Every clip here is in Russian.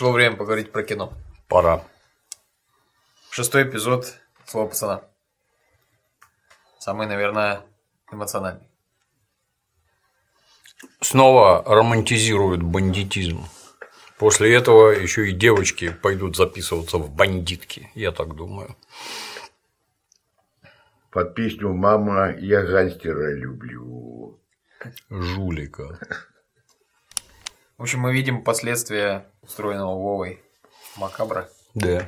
Пришло время поговорить про кино. Пора. Шестой эпизод Слова пацана. Самый, наверное, эмоциональный. Снова романтизируют бандитизм. После этого еще и девочки пойдут записываться в бандитки, я так думаю. Под песню «Мама, я гангстера люблю». Жулика. В общем, мы видим последствия устроенного Вовой Макабра. Да.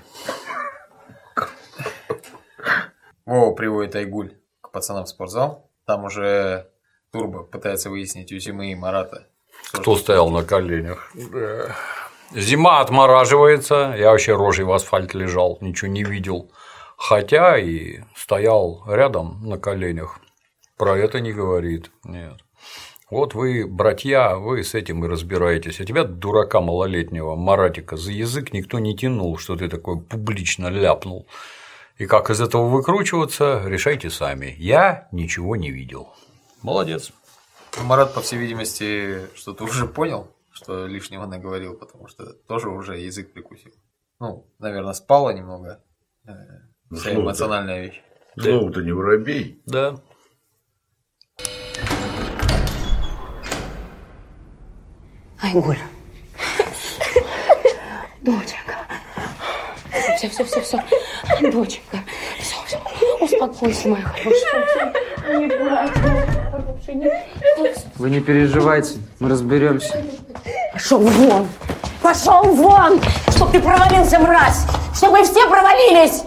Вова приводит Айгуль к пацанам в спортзал. Там уже Турбо пытается выяснить у Зимы и Марата. Кто стоял на коленях. Да. Зима отмораживается, я вообще рожей в асфальт лежал, ничего не видел. Хотя и стоял рядом на коленях. Про это не говорит. Нет. Вот вы, братья, вы с этим и разбираетесь. А тебя, дурака малолетнего, Маратика, за язык никто не тянул, что ты такой публично ляпнул. И как из этого выкручиваться, решайте сами. Я ничего не видел. Молодец. Ну, Марат, по всей видимости, что-то уже понял, что лишнего наговорил, потому что тоже уже язык прикусил. Ну, наверное, спала немного. Э, Вся эмоциональная вещь. Слово-то не воробей. Да. Айгуль. Доченька. Все, все, все, все. Доченька. Все, все. Успокойся, моя хорошая. Не плачь. Вы не переживайте, мы разберемся. Пошел вон! Пошел вон! Чтоб ты провалился, мразь! Чтобы все провалились!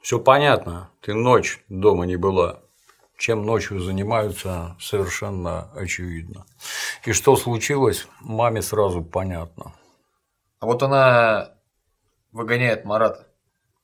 Все понятно. Ты ночь дома не была. Чем ночью занимаются, совершенно очевидно. И что случилось, маме сразу понятно. А вот она выгоняет Марата.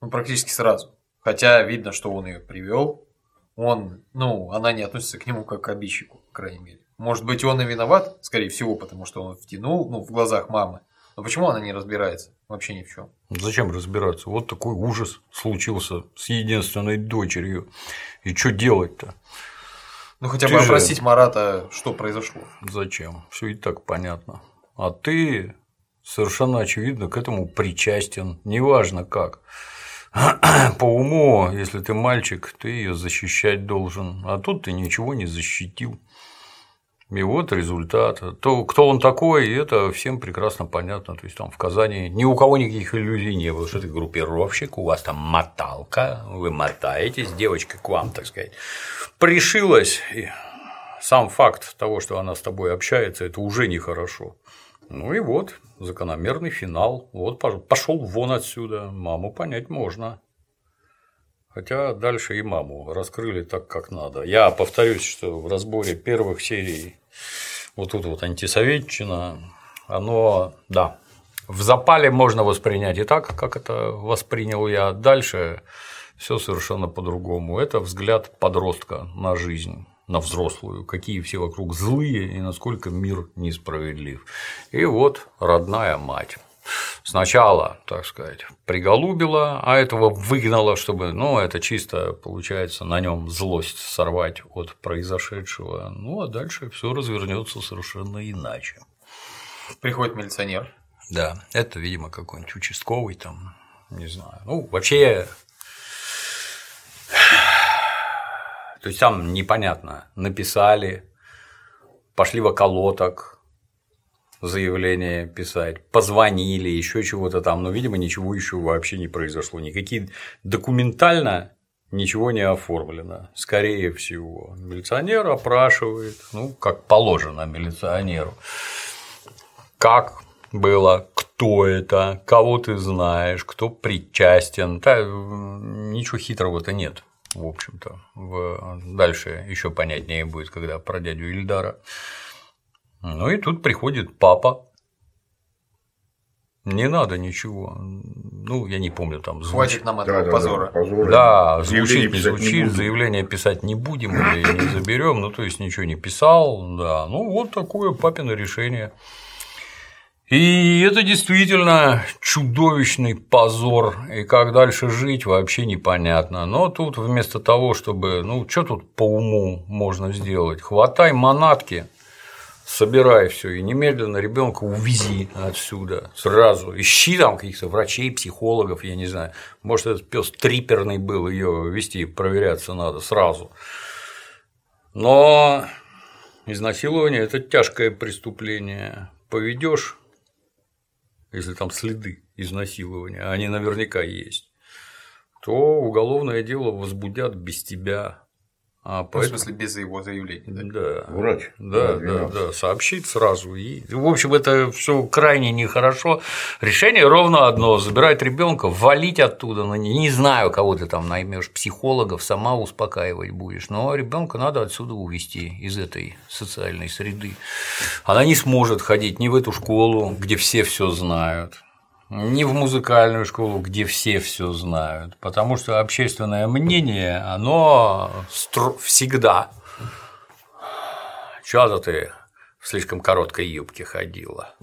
Ну, практически сразу. Хотя видно, что он ее привел. Он, ну, она не относится к нему как к обидчику, по крайней мере. Может быть, он и виноват, скорее всего, потому что он втянул, ну, в глазах мамы. Но почему она не разбирается? Вообще ни в чем. Зачем разбираться? Вот такой ужас случился с единственной дочерью. И что делать-то? Ну, хотя Ты бы же- опросить Марата, что произошло. Зачем? Все и так понятно. А ты совершенно очевидно к этому причастен, неважно как. По уму, если ты мальчик, ты ее защищать должен, а тут ты ничего не защитил. И вот результат. То, кто он такой, это всем прекрасно понятно. То есть там в Казани ни у кого никаких иллюзий не было, что ты группировщик, у вас там моталка, вы мотаетесь, девочка к вам, так сказать, пришилась. И сам факт того, что она с тобой общается, это уже нехорошо. Ну и вот, закономерный финал. Вот пошел вон отсюда. Маму понять можно. Хотя дальше и маму раскрыли так, как надо. Я повторюсь, что в разборе первых серий вот тут вот антисоветчина, оно, да, в запале можно воспринять и так, как это воспринял я. Дальше все совершенно по-другому. Это взгляд подростка на жизнь на взрослую, какие все вокруг злые и насколько мир несправедлив. И вот родная мать. Сначала, так сказать, приголубила, а этого выгнала, чтобы, ну, это чисто, получается, на нем злость сорвать от произошедшего. Ну, а дальше все развернется совершенно иначе. Приходит милиционер. Да, это, видимо, какой-нибудь участковый там, не знаю. Ну, вообще, то есть там непонятно, написали, пошли в околоток, заявление писать, позвонили, еще чего-то там, но, видимо, ничего еще вообще не произошло. Никакие документально ничего не оформлено, скорее всего. Милиционер опрашивает, ну, как положено милиционеру. Как было, кто это, кого ты знаешь, кто причастен. Да, ничего хитрого-то нет, в общем-то. Дальше еще понятнее будет, когда про дядю Ильдара. Ну и тут приходит папа. Не надо ничего. Ну, я не помню, там звучит. Хватит нам этого Да-да-да, позора. позора. Да, Заявление звучит, не звучит, буду. заявление писать не будем или не заберем, ну то есть ничего не писал, да, ну вот такое папино решение. И это действительно чудовищный позор, и как дальше жить вообще непонятно. Но тут вместо того, чтобы, ну что тут по уму можно сделать, хватай манатки, собирай все и немедленно ребенка увези отсюда сразу. Ищи там каких-то врачей, психологов, я не знаю. Может, этот пес триперный был, ее вести, проверяться надо сразу. Но изнасилование это тяжкое преступление. Поведешь, если там следы изнасилования, они наверняка есть, то уголовное дело возбудят без тебя. А Ну, В поэтому... смысле, без его заявления, да? Да. Врач. Да, да, да, сообщить сразу. И, в общем, это все крайне нехорошо. Решение ровно одно: забирать ребенка, валить оттуда. Ну, не, не знаю, кого ты там наймешь, психологов, сама успокаивать будешь. Но ребенка надо отсюда увести из этой социальной среды. Она не сможет ходить ни в эту школу, где все все знают, ни в музыкальную школу, где все все знают, потому что общественное мнение, оно стр- всегда Чё-то ты в слишком короткой юбке ходила.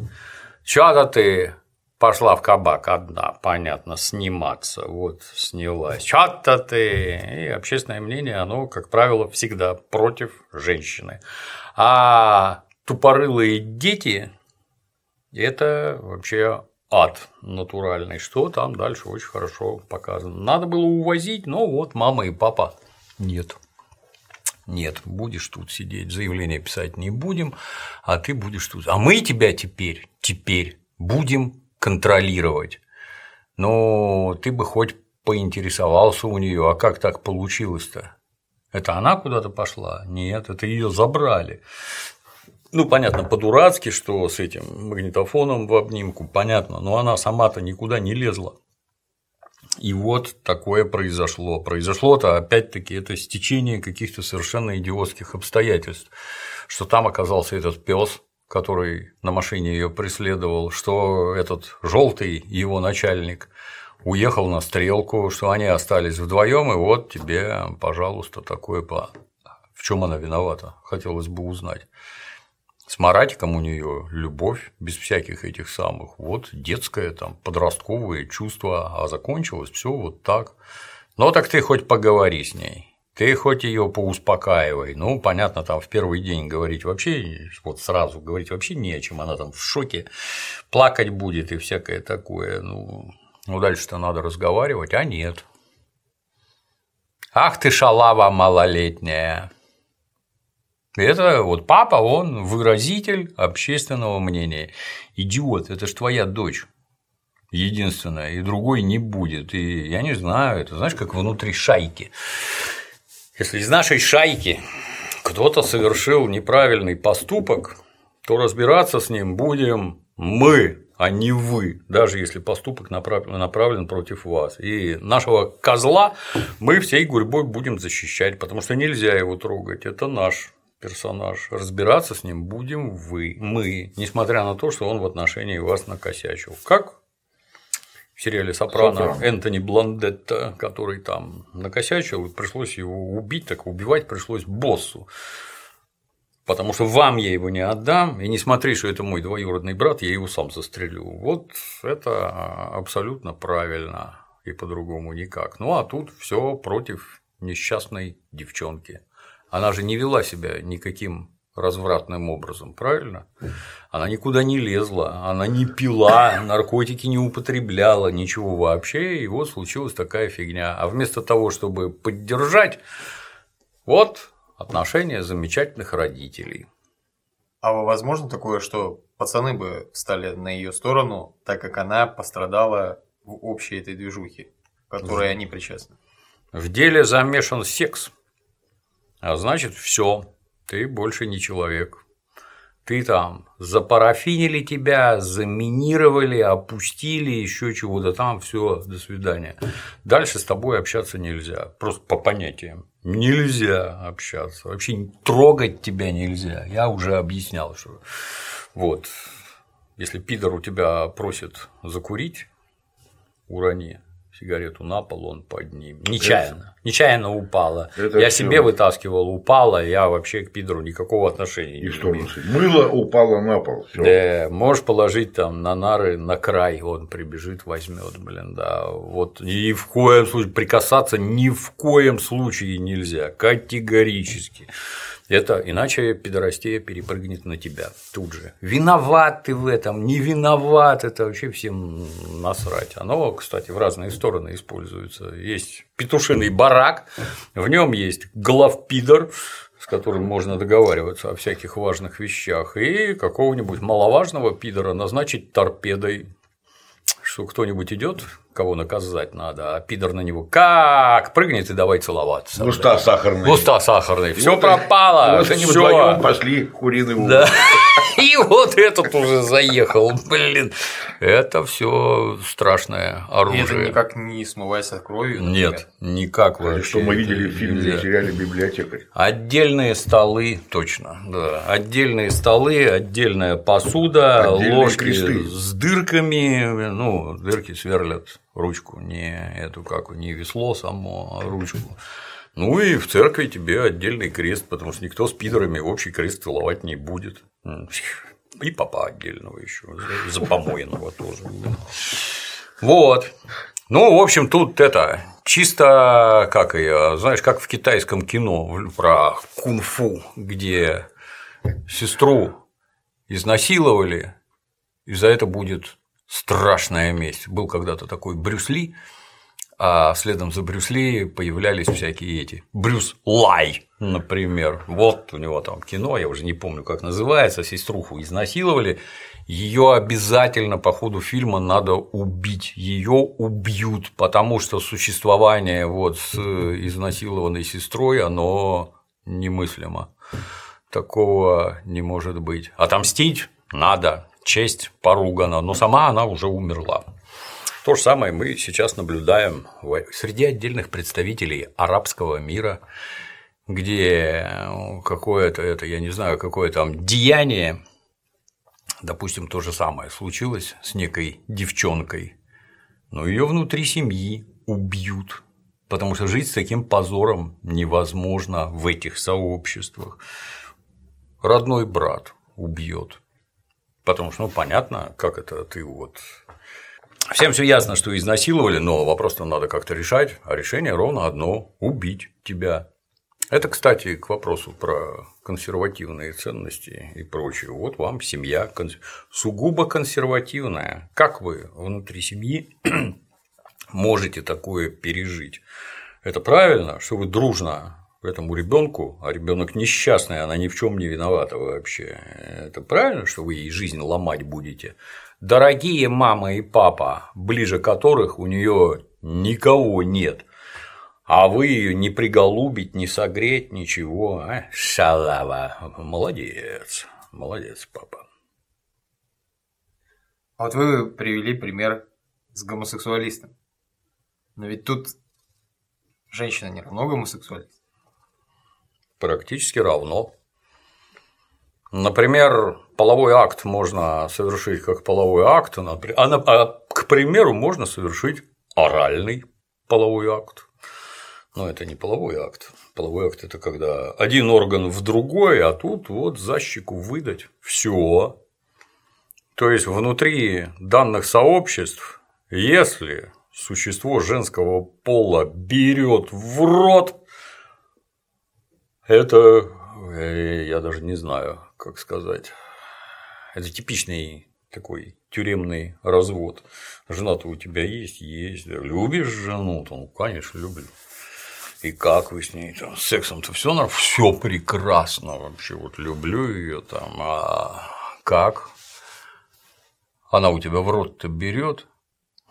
Чё-то ты пошла в кабак одна, понятно, сниматься. Вот, снялась. Чё-то ты. И общественное мнение, оно, как правило, всегда против женщины. А тупорылые дети – это вообще ад натуральный, что там дальше очень хорошо показано. Надо было увозить, но вот мама и папа нет. Нет, будешь тут сидеть, заявление писать не будем, а ты будешь тут. А мы тебя теперь, теперь будем контролировать. Но ты бы хоть поинтересовался у нее, а как так получилось-то? Это она куда-то пошла? Нет, это ее забрали. Ну, понятно, по-дурацки, что с этим магнитофоном в обнимку, понятно, но она сама-то никуда не лезла. И вот такое произошло. Произошло-то, опять-таки, это стечение каких-то совершенно идиотских обстоятельств, что там оказался этот пес, который на машине ее преследовал, что этот желтый его начальник уехал на стрелку, что они остались вдвоем, и вот тебе, пожалуйста, такое по. В чем она виновата? Хотелось бы узнать. С Маратиком у нее любовь, без всяких этих самых, вот детское, там, подростковые чувства, а закончилось все вот так. Но так ты хоть поговори с ней, ты хоть ее поуспокаивай. Ну, понятно, там в первый день говорить вообще, вот сразу говорить вообще не о чем, она там в шоке, плакать будет и всякое такое. Ну, ну дальше-то надо разговаривать, а нет. Ах ты шалава малолетняя. Это вот папа, он выразитель общественного мнения. Идиот, это ж твоя дочь единственная, и другой не будет. И я не знаю, это знаешь, как внутри шайки. Если из нашей шайки кто-то совершил неправильный поступок, то разбираться с ним будем мы, а не вы, даже если поступок направлен, против вас. И нашего козла мы всей гурьбой будем защищать, потому что нельзя его трогать, это наш персонаж. Разбираться с ним будем вы, мы, несмотря на то, что он в отношении вас накосячил. Как в сериале «Сопрано» «Сопрано». Энтони Блондетта, который там накосячил, и пришлось его убить, так убивать пришлось боссу. Потому что вам я его не отдам, и не смотри, что это мой двоюродный брат, я его сам застрелю. Вот это абсолютно правильно и по-другому никак. Ну а тут все против несчастной девчонки. Она же не вела себя никаким развратным образом, правильно? Она никуда не лезла, она не пила, наркотики не употребляла, ничего вообще, и вот случилась такая фигня. А вместо того, чтобы поддержать, вот отношения замечательных родителей. А возможно такое, что пацаны бы встали на ее сторону, так как она пострадала в общей этой движухе, к которой они причастны? В деле замешан секс, а значит, все, ты больше не человек. Ты там запарафинили тебя, заминировали, опустили, еще чего-то там, все, до свидания. Дальше с тобой общаться нельзя. Просто по понятиям. Нельзя общаться. Вообще трогать тебя нельзя. Я уже объяснял, что вот, если пидор у тебя просит закурить, урони сигарету на пол, он под ним. Нечаянно. Нечаянно упала. Это я всё. себе вытаскивал, упала, я вообще к пидору никакого отношения И не что, имею. мыло упало на пол. Всё. Да, можешь положить там на нары на край, он прибежит, возьмет, блин, да. Вот ни в коем случае прикасаться ни в коем случае нельзя, категорически. Это иначе пидорастея перепрыгнет на тебя тут же. Виноват ты в этом, не виноват, это вообще всем насрать. Оно, кстати, в разные стороны используется. Есть петушиный барак, в нем есть главпидор, с которым можно договариваться о всяких важных вещах, и какого-нибудь маловажного пидора назначить торпедой, что кто-нибудь идет, кого наказать надо, а пидор на него как прыгнет и давай целоваться. Уста сахарные. Уста сахарные, все Вот пропало, Вот они всё. вдвоем пошли куриный угол. Да. И вот этот уже заехал, блин. Это все страшное И это оружие. никак не смывается кровью. например. Нет, никак вообще. Что мы видели в фильме нельзя. и сериале «Библиотекарь». Отдельные столы, точно, да. Отдельные столы, отдельная посуда, Отдельные ложки кресты. с дырками, ну, дырки сверлят ручку, не эту как не весло само, а ручку. Ну и в церкви тебе отдельный крест, потому что никто с пидорами общий крест целовать не будет. И папа отдельного еще, за помоенного тоже. Вот. Ну, в общем, тут это чисто, как ее, знаешь, как в китайском кино про кунг-фу, где сестру изнасиловали, и за это будет страшная месть. Был когда-то такой Брюс Ли, а следом за Брюс Ли появлялись всякие эти. Брюс Лай, например. Вот у него там кино, я уже не помню, как называется, сеструху изнасиловали. Ее обязательно по ходу фильма надо убить. Ее убьют, потому что существование вот с изнасилованной сестрой, оно немыслимо. Такого не может быть. Отомстить надо, честь поругана, но сама она уже умерла. То же самое мы сейчас наблюдаем среди отдельных представителей арабского мира, где какое-то это, я не знаю, какое там деяние, допустим, то же самое случилось с некой девчонкой, но ее внутри семьи убьют, потому что жить с таким позором невозможно в этих сообществах. Родной брат убьет, потому что, ну, понятно, как это ты вот Всем все ясно, что изнасиловали, но вопрос-то надо как-то решать, а решение ровно одно – убить тебя. Это, кстати, к вопросу про консервативные ценности и прочее. Вот вам семья сугубо консервативная. Как вы внутри семьи можете такое пережить? Это правильно, что вы дружно этому ребенку, а ребенок несчастный, она ни в чем не виновата вообще. Это правильно, что вы ей жизнь ломать будете? Дорогие мама и папа, ближе которых у нее никого нет, а вы ее не приголубить, не согреть, ничего. А? Шалава. Молодец. Молодец, папа. А Вот вы привели пример с гомосексуалистом. Но ведь тут женщина не равно гомосексуалист. Практически равно. Например, половой акт можно совершить как половой акт, а, на- а, к примеру, можно совершить оральный половой акт. Но это не половой акт. Половой акт это когда один орган в другой, а тут вот за щеку выдать. Все. То есть внутри данных сообществ, если существо женского пола берет в рот, это э, я даже не знаю, как сказать. Это типичный такой тюремный развод. Жена-то у тебя есть, есть. Любишь жену? то, Ну, конечно, люблю. И как вы с ней там? С сексом-то все нормально? Все прекрасно вообще. Вот люблю ее там. А как? Она у тебя в рот-то берет?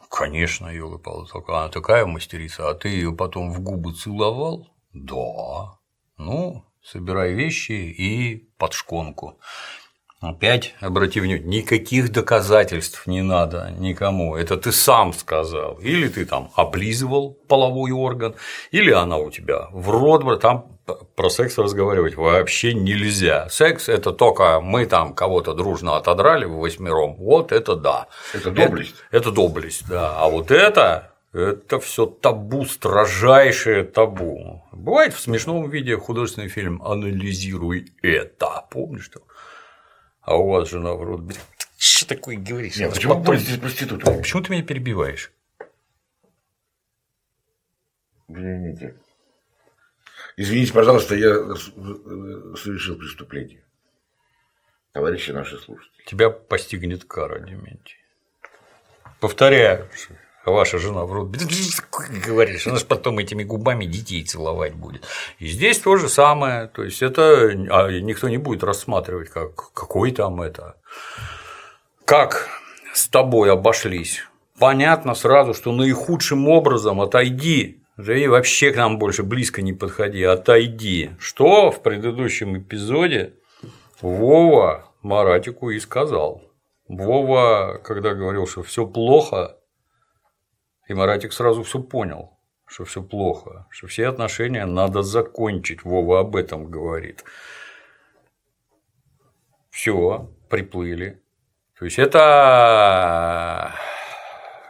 Конечно, елы она такая мастерица, а ты ее потом в губы целовал? Да. Ну, собирай вещи и под шконку. Опять обрати внимание, никаких доказательств не надо никому. Это ты сам сказал. Или ты там облизывал половой орган, или она у тебя в рот, там про секс разговаривать вообще нельзя. Секс это только мы там кого-то дружно отодрали восьмером. Вот это да. Это доблесть. Это, это доблесть, да. А вот это Это все табу, строжайшее табу. Бывает в смешном виде художественный фильм «Анализируй это». Помнишь что? А у вас жена в рот. Ты Что такое говоришь? Нет, почему потом- пользуетесь проститутками? Почему ты меня перебиваешь? Извините. Извините, пожалуйста, я э, совершил преступление. Товарищи наши слушатели. Тебя постигнет кара, Дементий. Повторяю, ваша жена в рот говоришь, она же потом этими губами детей целовать будет. И здесь то же самое, то есть это а никто не будет рассматривать, как какой там это, как с тобой обошлись. Понятно сразу, что наихудшим образом отойди, да и вообще к нам больше близко не подходи, отойди. Что в предыдущем эпизоде Вова Маратику и сказал. Вова, когда говорил, что все плохо, и Маратик сразу все понял, что все плохо, что все отношения надо закончить. Вова об этом говорит. Все, приплыли. То есть это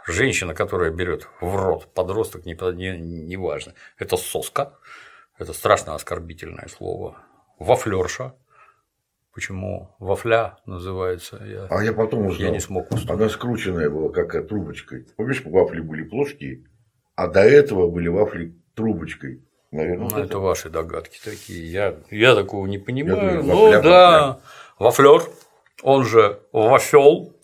женщина, которая берет в рот подросток, не, не, не важно. Это соска, это страшно оскорбительное слово. Вафлерша. Почему вафля называется? Я, А я потом узнал. я не смог узнать. Она скрученная была, как трубочкой. Помнишь, вафли были плоские, а до этого были вафли трубочкой. Наверное, Ну, это ваши догадки такие. Я, я такого не понимаю. думаю, ну вафля, да, вафлер, он же вафел.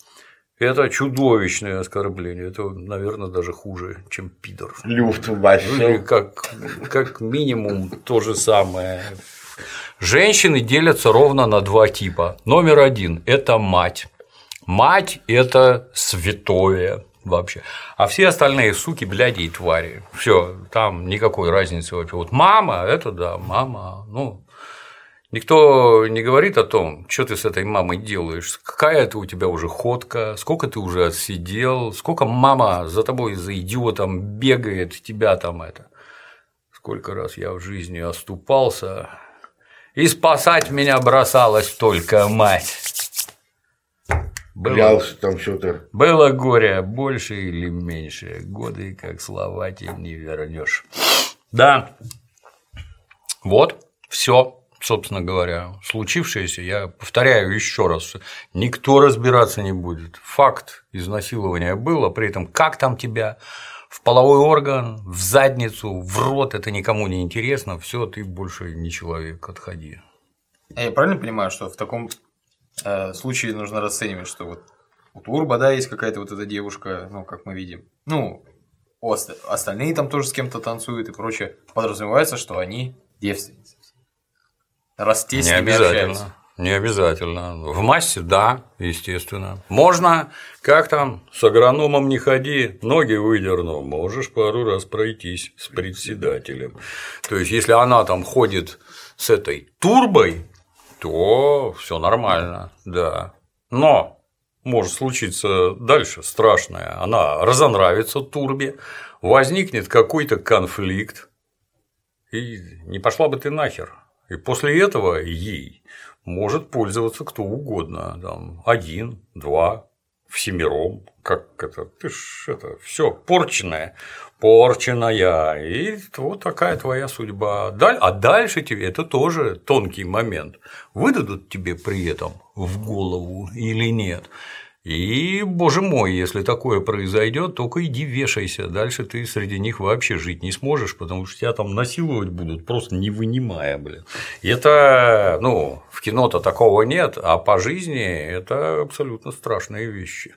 Это чудовищное оскорбление. Это, наверное, даже хуже, чем пидор. Люфт Или вафел. как, как минимум то же самое. Женщины делятся ровно на два типа. Номер один – это мать. Мать – это святое вообще. А все остальные суки, бляди и твари. Все, там никакой разницы вообще. Вот мама – это да, мама. Ну, Никто не говорит о том, что ты с этой мамой делаешь, какая это у тебя уже ходка, сколько ты уже отсидел, сколько мама за тобой, за идиотом бегает, тебя там это. Сколько раз я в жизни оступался, и спасать меня бросалась только мать. Было, Клялся там что-то. было горе больше или меньше, годы, как слова тебе не вернешь. Да, вот, все, собственно говоря, случившееся, я повторяю еще раз, никто разбираться не будет. Факт изнасилования было, при этом как там тебя в половой орган, в задницу, в рот, это никому не интересно, все, ты больше не человек, отходи. А я правильно понимаю, что в таком э, случае нужно расценивать, что вот у Турбо, да, есть какая-то вот эта девушка, ну, как мы видим. Ну, остальные там тоже с кем-то танцуют и прочее. Подразумевается, что они девственницы. Раз те с Не ними общаются. Не обязательно. В массе, да, естественно. Можно, как там, с агрономом не ходи, ноги выдерну, можешь пару раз пройтись с председателем. То есть, если она там ходит с этой турбой, то все нормально, да. Но может случиться дальше страшное. Она разонравится турбе, возникнет какой-то конфликт, и не пошла бы ты нахер. И после этого ей может пользоваться кто угодно. Там, один, два, всемиром. Как это? Ты ж это все порченное, порченная. И вот такая твоя судьба. А дальше тебе это тоже тонкий момент. Выдадут тебе при этом в голову или нет. И, боже мой, если такое произойдет, только иди вешайся. Дальше ты среди них вообще жить не сможешь, потому что тебя там насиловать будут, просто не вынимая, блин. Это, ну, в кино-то такого нет, а по жизни это абсолютно страшные вещи.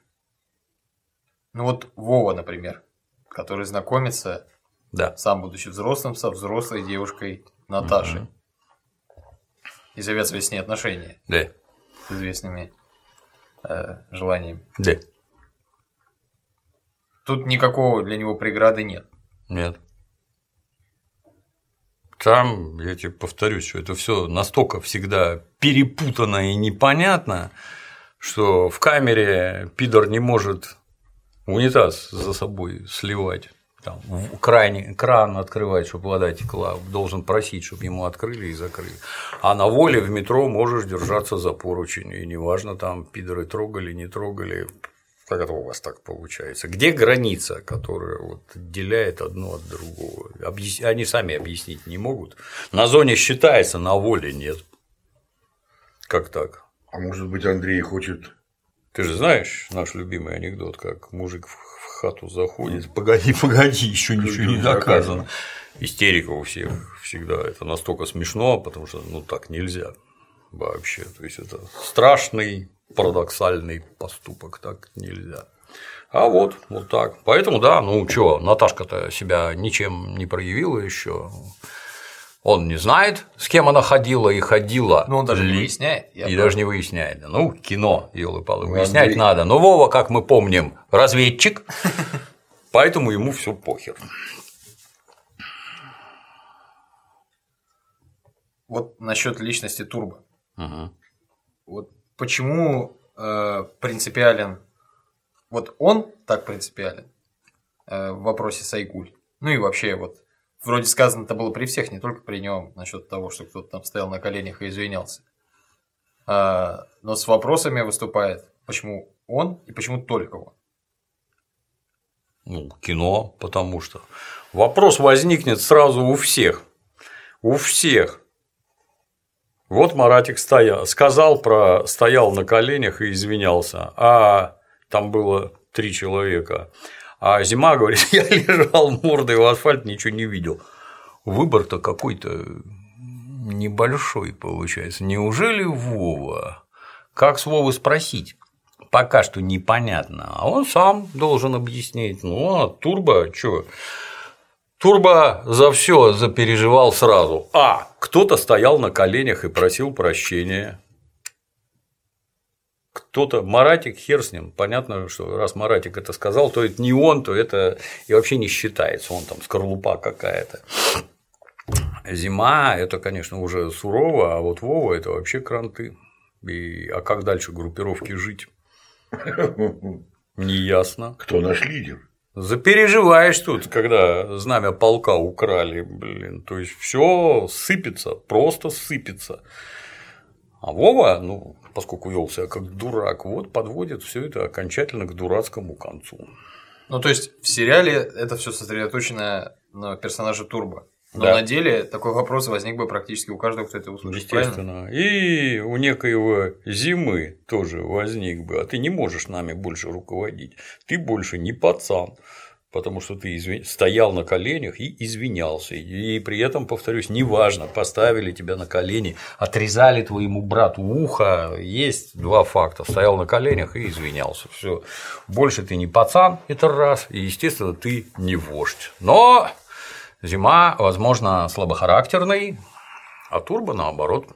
Ну вот Вова, например, который знакомится, Да. сам будучи взрослым, со взрослой девушкой Наташей. И завязывает с ней отношения Да. с известными э, желаниями. Да. Тут никакого для него преграды нет. Нет. Там, я тебе повторюсь, что это все настолько всегда перепутано и непонятно, что в камере пидор не может унитаз за собой сливать. Там, в кране, кран открывать, чтобы вода текла, должен просить, чтобы ему открыли и закрыли. А на воле в метро можешь держаться за поручень, и неважно, там пидоры трогали, не трогали, Как это у вас так получается? Где граница, которая вот отделяет одно от другого? Объяс- Они сами объяснить не могут. На зоне считается, на воле нет. Как так? А может быть, Андрей хочет... Ты же знаешь наш любимый анекдот, как мужик в хату заходит. Погоди, погоди, еще ничего не доказано. Истерика у всех всегда. Это настолько смешно, потому что ну так нельзя вообще. То есть это страшный парадоксальный поступок, так нельзя. А вот, вот так. Поэтому, да, ну что, Наташка-то себя ничем не проявила еще. Он не знает, с кем она ходила и ходила. Ну, он даже не ли. выясняет. я И прав. даже не выясняет. Ну, кино, елы палы Ну, выяснять Андрей- надо. Но Вова, как мы помним, разведчик, поэтому ему все похер. Вот насчет личности Турбо. Мгм. Вот почему э, принципиален вот он так принципиален э, в вопросе Сайгуль. Ну и вообще вот вроде сказано это было при всех, не только при нем, насчет того, что кто-то там стоял на коленях и извинялся. А, но с вопросами выступает, почему он и почему только он. Ну, кино, потому что вопрос возникнет сразу у всех. У всех. Вот Маратик стоял, сказал про стоял на коленях и извинялся, а там было три человека. А зима говорит, я лежал мордой в асфальт, ничего не видел. Выбор-то какой-то небольшой получается. Неужели Вова? Как с Вовы спросить? Пока что непонятно. А он сам должен объяснить. Ну, а Турбо что? Турбо за все запереживал сразу. А, кто-то стоял на коленях и просил прощения. Кто-то, Маратик, хер с ним. Понятно, что раз Маратик это сказал, то это не он, то это и вообще не считается. Он там скорлупа какая-то. Зима – это, конечно, уже сурово, а вот Вова – это вообще кранты. И, а как дальше группировки жить? Неясно. Кто наш лидер? Запереживаешь тут, когда знамя полка украли, блин. То есть все сыпется, просто сыпется. А Вова, ну, поскольку вел себя как дурак, вот подводит все это окончательно к дурацкому концу. Ну, то есть в сериале это все сосредоточено на персонаже Турбо. Но Да. на деле такой вопрос возник бы практически у каждого, кто это услышит. правильно? Естественно. И у некоего зимы тоже возник бы, а ты не можешь нами больше руководить. Ты больше не пацан. Потому что ты изви- стоял на коленях и извинялся. И при этом, повторюсь, неважно, поставили тебя на колени, отрезали твоему брату ухо. Есть два факта. Стоял на коленях и извинялся. Все. Больше ты не пацан, это раз. И, естественно, ты не вождь. Но зима, возможно, слабохарактерный, а турбо наоборот.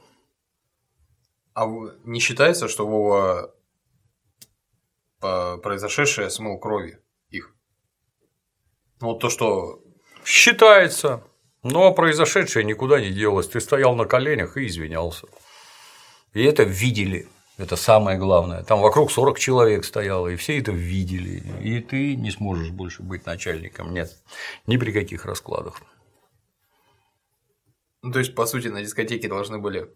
А не считается, что Вова по- произошедшее смыл? Ну, вот то, что Считается. Но произошедшее никуда не делось. Ты стоял на коленях и извинялся. И это видели. Это самое главное. Там вокруг 40 человек стояло, и все это видели. И ты не сможешь больше быть начальником. Нет. Ни при каких раскладах. Ну, то есть, по сути, на дискотеке должны были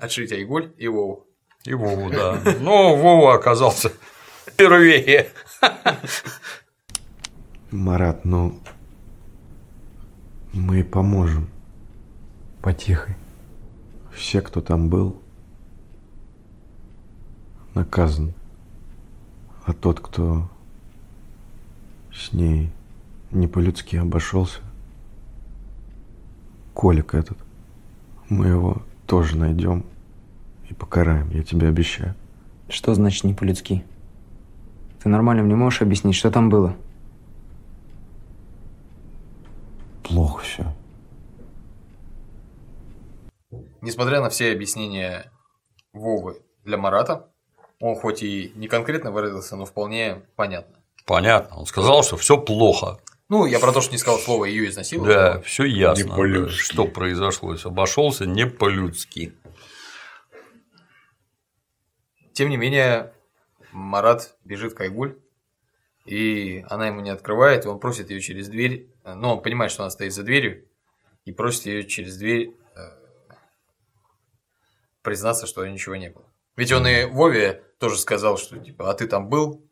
отшить Айгуль и Вову. И Вову, да. Но Вова оказался первее. Марат, ну мы поможем. Потихой. Все, кто там был, наказан. А тот, кто с ней не по-людски обошелся, Колик этот, мы его тоже найдем и покараем, я тебе обещаю. Что значит не по-людски? Ты нормально мне можешь объяснить, что там было? Плохо все. Несмотря на все объяснения Вовы для Марата, он хоть и не конкретно выразился, но вполне понятно. Понятно. Он сказал, что все плохо. Ну, я про то, что не сказал слово ее изнасиловали. Да, все ясно. Не по-людски. Что произошло. Обошелся не по-людски. Тем не менее, Марат бежит к Айгуль, и она ему не открывает, и он просит ее через дверь, ну, он понимает, что она стоит за дверью, и просит ее через дверь э, признаться, что ничего не было. Ведь он и Вове тоже сказал, что типа, а ты там был?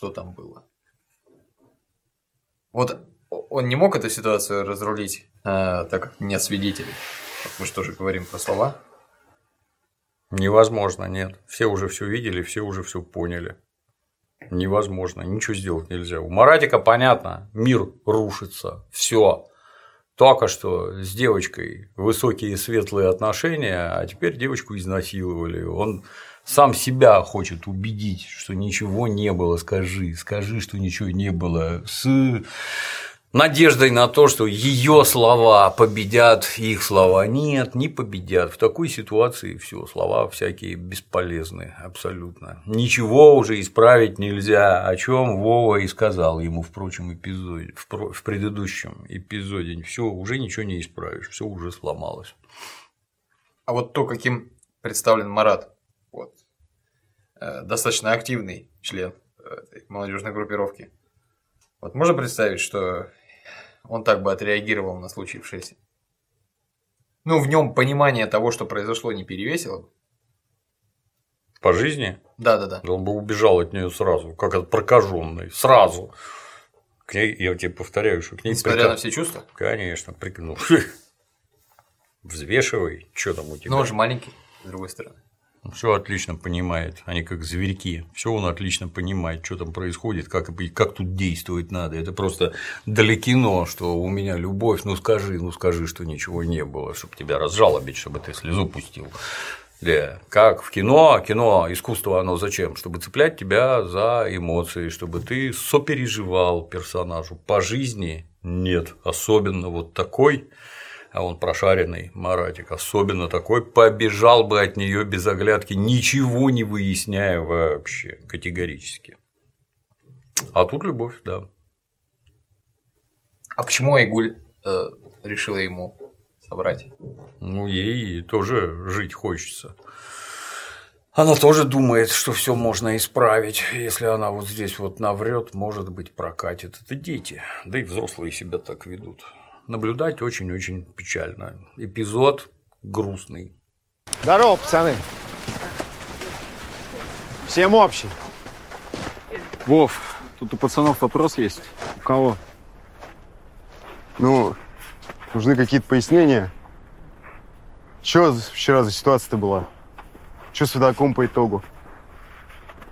что там было. Вот он не мог эту ситуацию разрулить, а, так как нет свидетелей. Мы же тоже говорим про слова. Невозможно, нет. Все уже все видели, все уже все поняли. Невозможно, ничего сделать нельзя. У Маратика понятно, мир рушится, все. Только что с девочкой высокие светлые отношения, а теперь девочку изнасиловали. Он сам себя хочет убедить, что ничего не было. Скажи, скажи, что ничего не было. С надеждой на то, что ее слова победят их слова. Нет, не победят. В такой ситуации все, слова всякие бесполезны абсолютно. Ничего уже исправить нельзя, о чем Вова и сказал ему в прочем эпизоде, в предыдущем эпизоде. Все, уже ничего не исправишь, все уже сломалось. А вот то, каким представлен Марат, вот, э, достаточно активный член э, молодежной группировки. Вот можно представить, что он так бы отреагировал на случившееся? Ну, в нем понимание того, что произошло, не перевесило бы. По жизни? Да, да, да. Он бы убежал от нее сразу, как от прокаженной. Сразу. К ней, я тебе повторяю, что к ней Несмотря прика... на все чувства? Конечно, прикнул. Взвешивай, что там у тебя. Но он же маленький, с другой стороны. Все отлично понимает, они как зверьки. Все он отлично понимает, что там происходит, как, как тут действовать надо. Это просто далекино, что у меня любовь, ну скажи, ну скажи, что ничего не было, чтобы тебя разжалобить, чтобы ты слезу пустил. Да. Как в кино, кино, искусство, оно зачем? Чтобы цеплять тебя за эмоции, чтобы ты сопереживал персонажу. По жизни нет, особенно вот такой а он прошаренный Маратик, особенно такой, побежал бы от нее без оглядки, ничего не выясняя вообще категорически. А тут любовь, да. А почему Айгуль э, решила ему собрать? Ну, ей тоже жить хочется. Она тоже думает, что все можно исправить. Если она вот здесь вот наврет, может быть, прокатит. Это дети. Да и взрослые себя так ведут наблюдать очень-очень печально. Эпизод грустный. Здорово, пацаны. Всем общий. Вов, тут у пацанов вопрос есть. У кого? Ну, нужны какие-то пояснения. Что вчера за ситуация-то была? Что с видаком по итогу?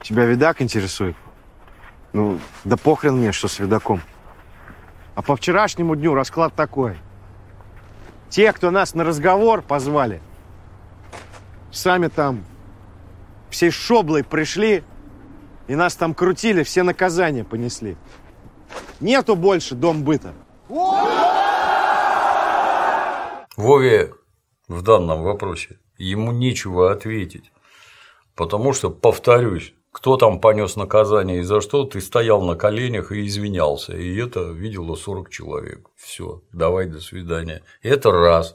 Тебя видак интересует? Ну, да похрен мне, что с видаком. А по вчерашнему дню расклад такой. Те, кто нас на разговор позвали, сами там всей шоблой пришли, и нас там крутили, все наказания понесли. Нету больше дом быта. Вове в данном вопросе ему нечего ответить. Потому что, повторюсь, кто там понес наказание и за что, ты стоял на коленях и извинялся. И это видело 40 человек. Все, давай, до свидания. Это раз.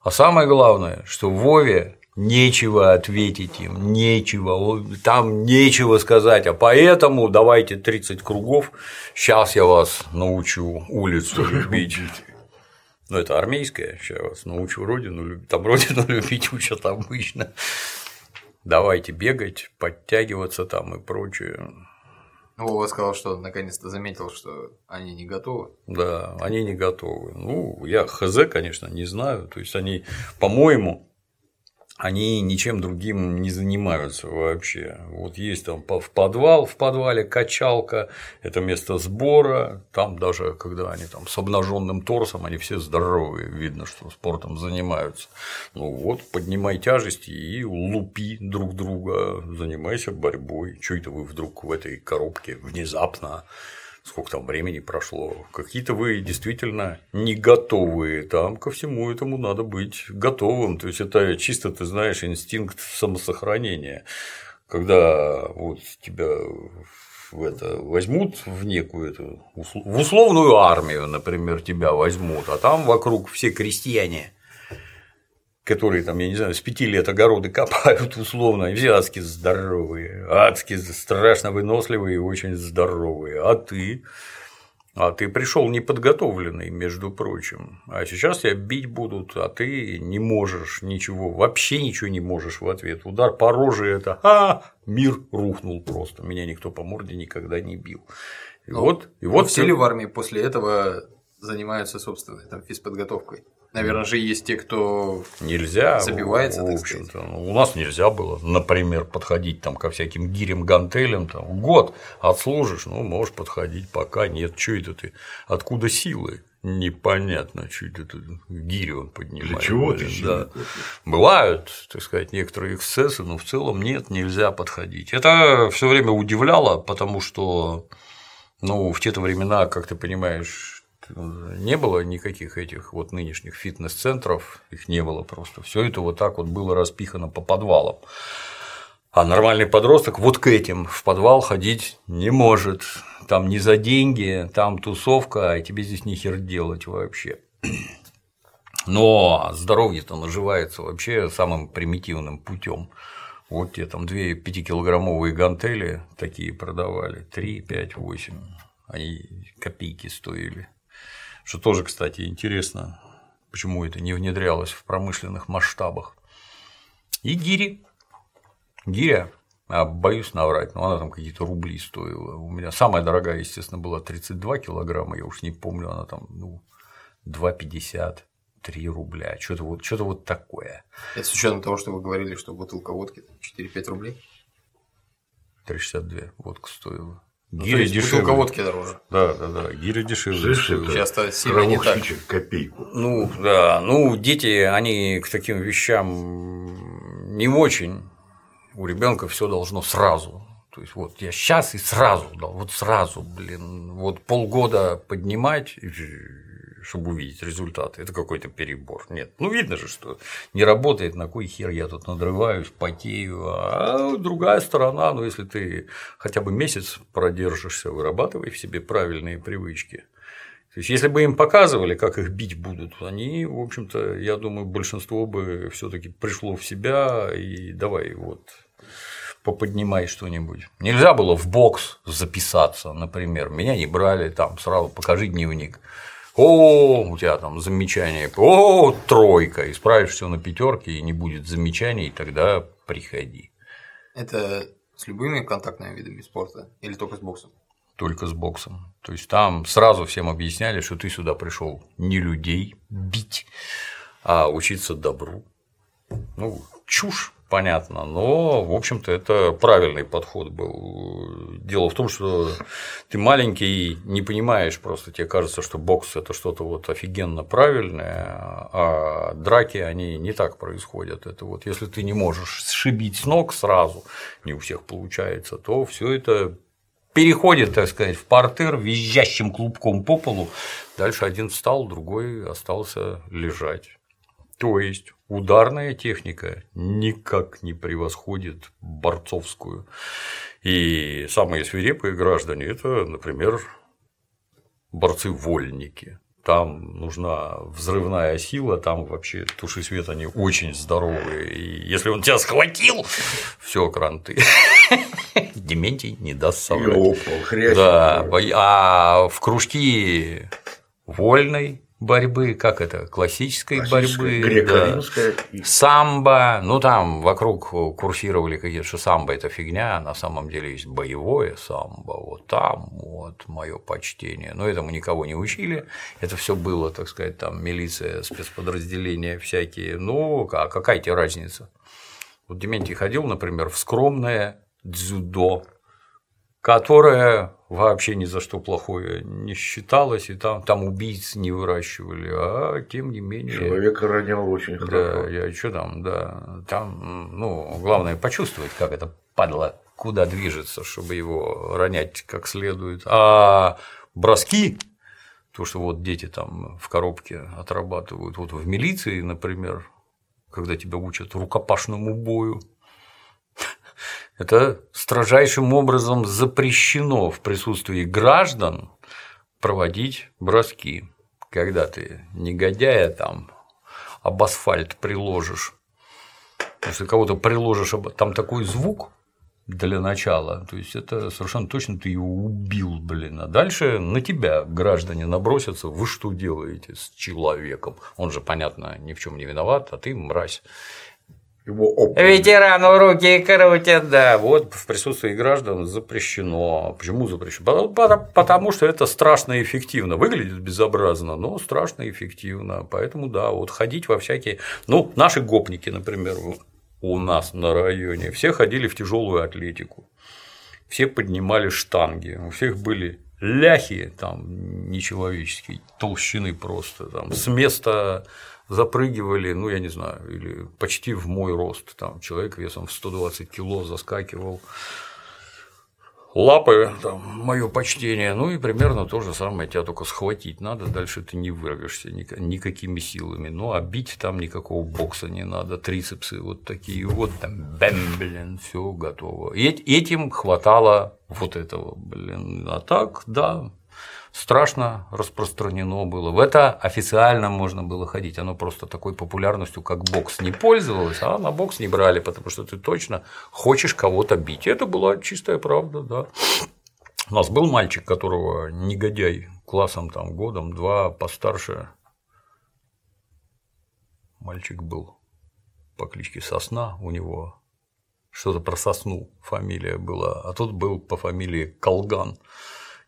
А самое главное, что Вове нечего ответить им, нечего, там нечего сказать, а поэтому давайте 30 кругов, сейчас я вас научу улицу любить. Ну, это армейская, сейчас я вас научу родину любить, там родину любить учат обычно давайте бегать, подтягиваться там и прочее. Ну, Вова сказал, что наконец-то заметил, что они не готовы. Да, они не готовы. Ну, я хз, конечно, не знаю. То есть они, по-моему, они ничем другим не занимаются вообще. Вот есть там в подвал, в подвале качалка, это место сбора, там даже когда они там с обнаженным торсом, они все здоровые, видно, что спортом занимаются. Ну вот, поднимай тяжести и лупи друг друга, занимайся борьбой. Чего это вы вдруг в этой коробке внезапно сколько там времени прошло, какие-то вы действительно не готовые, там ко всему этому надо быть готовым, то есть это чисто, ты знаешь, инстинкт самосохранения, когда вот тебя в это возьмут в некую эту в условную армию, например, тебя возьмут, а там вокруг все крестьяне, которые там, я не знаю, с пяти лет огороды копают условно, и все адски здоровые, адски страшно выносливые и очень здоровые. А ты А ты пришел неподготовленный, между прочим. А сейчас тебя бить будут, а ты не можешь ничего, вообще ничего не можешь в ответ. Удар по роже это а, мир рухнул просто. Меня никто по морде никогда не бил. И Ну, вот, и Вот вот все ли в армии после этого занимаются собственной там, физподготовкой? Наверное же есть те, кто Нельзя. Забивается, в так общем-то. Ну, У нас нельзя было, например, подходить там ко всяким гирям, гантелям, там, год отслужишь, ну, можешь подходить, пока нет. Что это ты? Откуда силы? Непонятно, что это ты гирю он поднимает. Для чего ты Да. Бывают, так сказать, некоторые эксцессы, но в целом нет, нельзя подходить. Это все время удивляло, потому что, ну, в те-то времена, как ты понимаешь, не было никаких этих вот нынешних фитнес-центров, их не было просто. Все это вот так вот было распихано по подвалам. А нормальный подросток вот к этим в подвал ходить не может. Там не за деньги, там тусовка, а тебе здесь нихер делать вообще. Но здоровье-то наживается вообще самым примитивным путем. Вот те там две пятикилограммовые гантели такие продавали, 3, 5, 8. Они копейки стоили. Что тоже, кстати, интересно, почему это не внедрялось в промышленных масштабах. И гири. Гиря, а боюсь наврать, но она там какие-то рубли стоила. У меня самая дорогая, естественно, была 32 килограмма, я уж не помню, она там, ну, 2,50, 3 рубля, что-то вот, что вот такое. Это с учетом того, что вы говорили, что бутылка водки там 4-5 рублей. 3,62 водка стоила. Ну, Гиря есть дешевле. бутылка водки дороже. Да, да, да, гиря дешевле стоила. это сильно не так. Копейку. Ну, да, ну, дети, они к таким вещам не очень. У ребенка все должно сразу. То есть, вот я сейчас и сразу, да, вот сразу, блин, вот полгода поднимать, чтобы увидеть результаты, это какой-то перебор. Нет, ну видно же, что не работает, на кой хер я тут надрываюсь, потею. А другая сторона, ну если ты хотя бы месяц продержишься, вырабатывай в себе правильные привычки. То есть, если бы им показывали, как их бить будут, они, в общем-то, я думаю, большинство бы все-таки пришло в себя и давай вот поподнимай что-нибудь. Нельзя было в бокс записаться, например. Меня не брали, там сразу покажи дневник. О, у тебя там замечание, о, тройка, исправишь все на пятерке и не будет замечаний, тогда приходи. Это с любыми контактными видами спорта или только с боксом? только с боксом. То есть там сразу всем объясняли, что ты сюда пришел не людей бить, а учиться добру. Ну, чушь, понятно, но, в общем-то, это правильный подход был. Дело в том, что ты маленький, не понимаешь просто, тебе кажется, что бокс – это что-то вот офигенно правильное, а драки, они не так происходят. Это вот если ты не можешь сшибить с ног сразу, не у всех получается, то все это переходит, так сказать, в портер визжащим клубком по полу. Дальше один встал, другой остался лежать. То есть ударная техника никак не превосходит борцовскую. И самые свирепые граждане это, например, борцы-вольники. Там нужна взрывная сила, там вообще туши свет они очень здоровые. И если он тебя схватил, все, кранты. Дементий не даст соврать. Да, а в кружки вольной борьбы, как это, классической, борьбы, да, самбо, ну там вокруг курсировали какие-то, что самбо это фигня, на самом деле есть боевое самбо, вот там вот мое почтение, но этому никого не учили, это все было, так сказать, там милиция, спецподразделения всякие, ну а какая тебе разница? Вот Дементий ходил, например, в скромное дзюдо, которое вообще ни за что плохое не считалось, и там, там убийц не выращивали, а тем не менее. Человека ронял очень Да, хорошо. я что там, да. Там, ну, главное почувствовать, как это падла, куда движется, чтобы его ронять как следует. А броски, то, что вот дети там в коробке отрабатывают, вот в милиции, например, когда тебя учат рукопашному бою, это строжайшим образом запрещено в присутствии граждан проводить броски. Когда ты негодяя там об асфальт приложишь, если кого-то приложишь, там такой звук для начала. То есть это совершенно точно ты его убил, блин. А дальше на тебя граждане набросятся, вы что делаете с человеком? Он же, понятно, ни в чем не виноват, а ты мразь. Его оп. Ветерану руки крутят, да. Вот в присутствии граждан запрещено. Почему запрещено? Потому что это страшно эффективно. Выглядит безобразно, но страшно эффективно. Поэтому да, вот ходить во всякие. Ну, наши гопники, например, у нас на районе, все ходили в тяжелую атлетику. Все поднимали штанги. У всех были ляхи там нечеловеческие, толщины просто. Там, с места запрыгивали, ну, я не знаю, или почти в мой рост. Там человек весом в 120 кило заскакивал. Лапы, там, мое почтение, ну и примерно то же самое, тебя только схватить надо, дальше ты не вырвешься ника- никакими силами. Ну, а бить там никакого бокса не надо, трицепсы вот такие вот, там, бэм, блин, все готово. И эт- этим хватало вот этого, блин. А так, да, страшно распространено было. В это официально можно было ходить. Оно просто такой популярностью, как бокс, не пользовалось, а на бокс не брали, потому что ты точно хочешь кого-то бить. Это была чистая правда, да. У нас был мальчик, которого негодяй классом там годом, два постарше. Мальчик был по кличке Сосна, у него что-то про сосну фамилия была, а тут был по фамилии Колган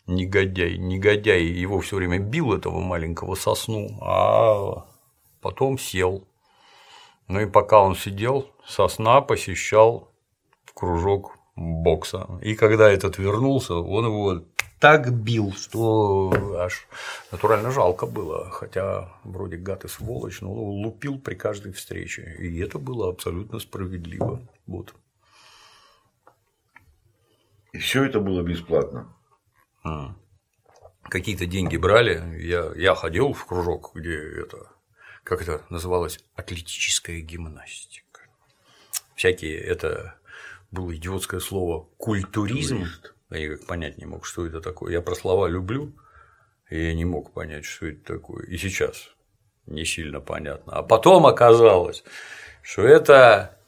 негодяй, негодяй, его все время бил этого маленького сосну, а потом сел. Ну и пока он сидел, сосна посещал кружок бокса. И когда этот вернулся, он его так бил, что аж натурально жалко было. Хотя вроде гад и сволочь, но лупил при каждой встрече. И это было абсолютно справедливо. Вот. И все это было бесплатно. М. Какие-то деньги брали. Я, я ходил в кружок, где это, как это называлось, атлетическая гимнастика. Всякие, это было идиотское слово культуризм. Я никак понять не мог, что это такое. Я про слова люблю, и я не мог понять, что это такое. И сейчас не сильно понятно. А потом оказалось, что это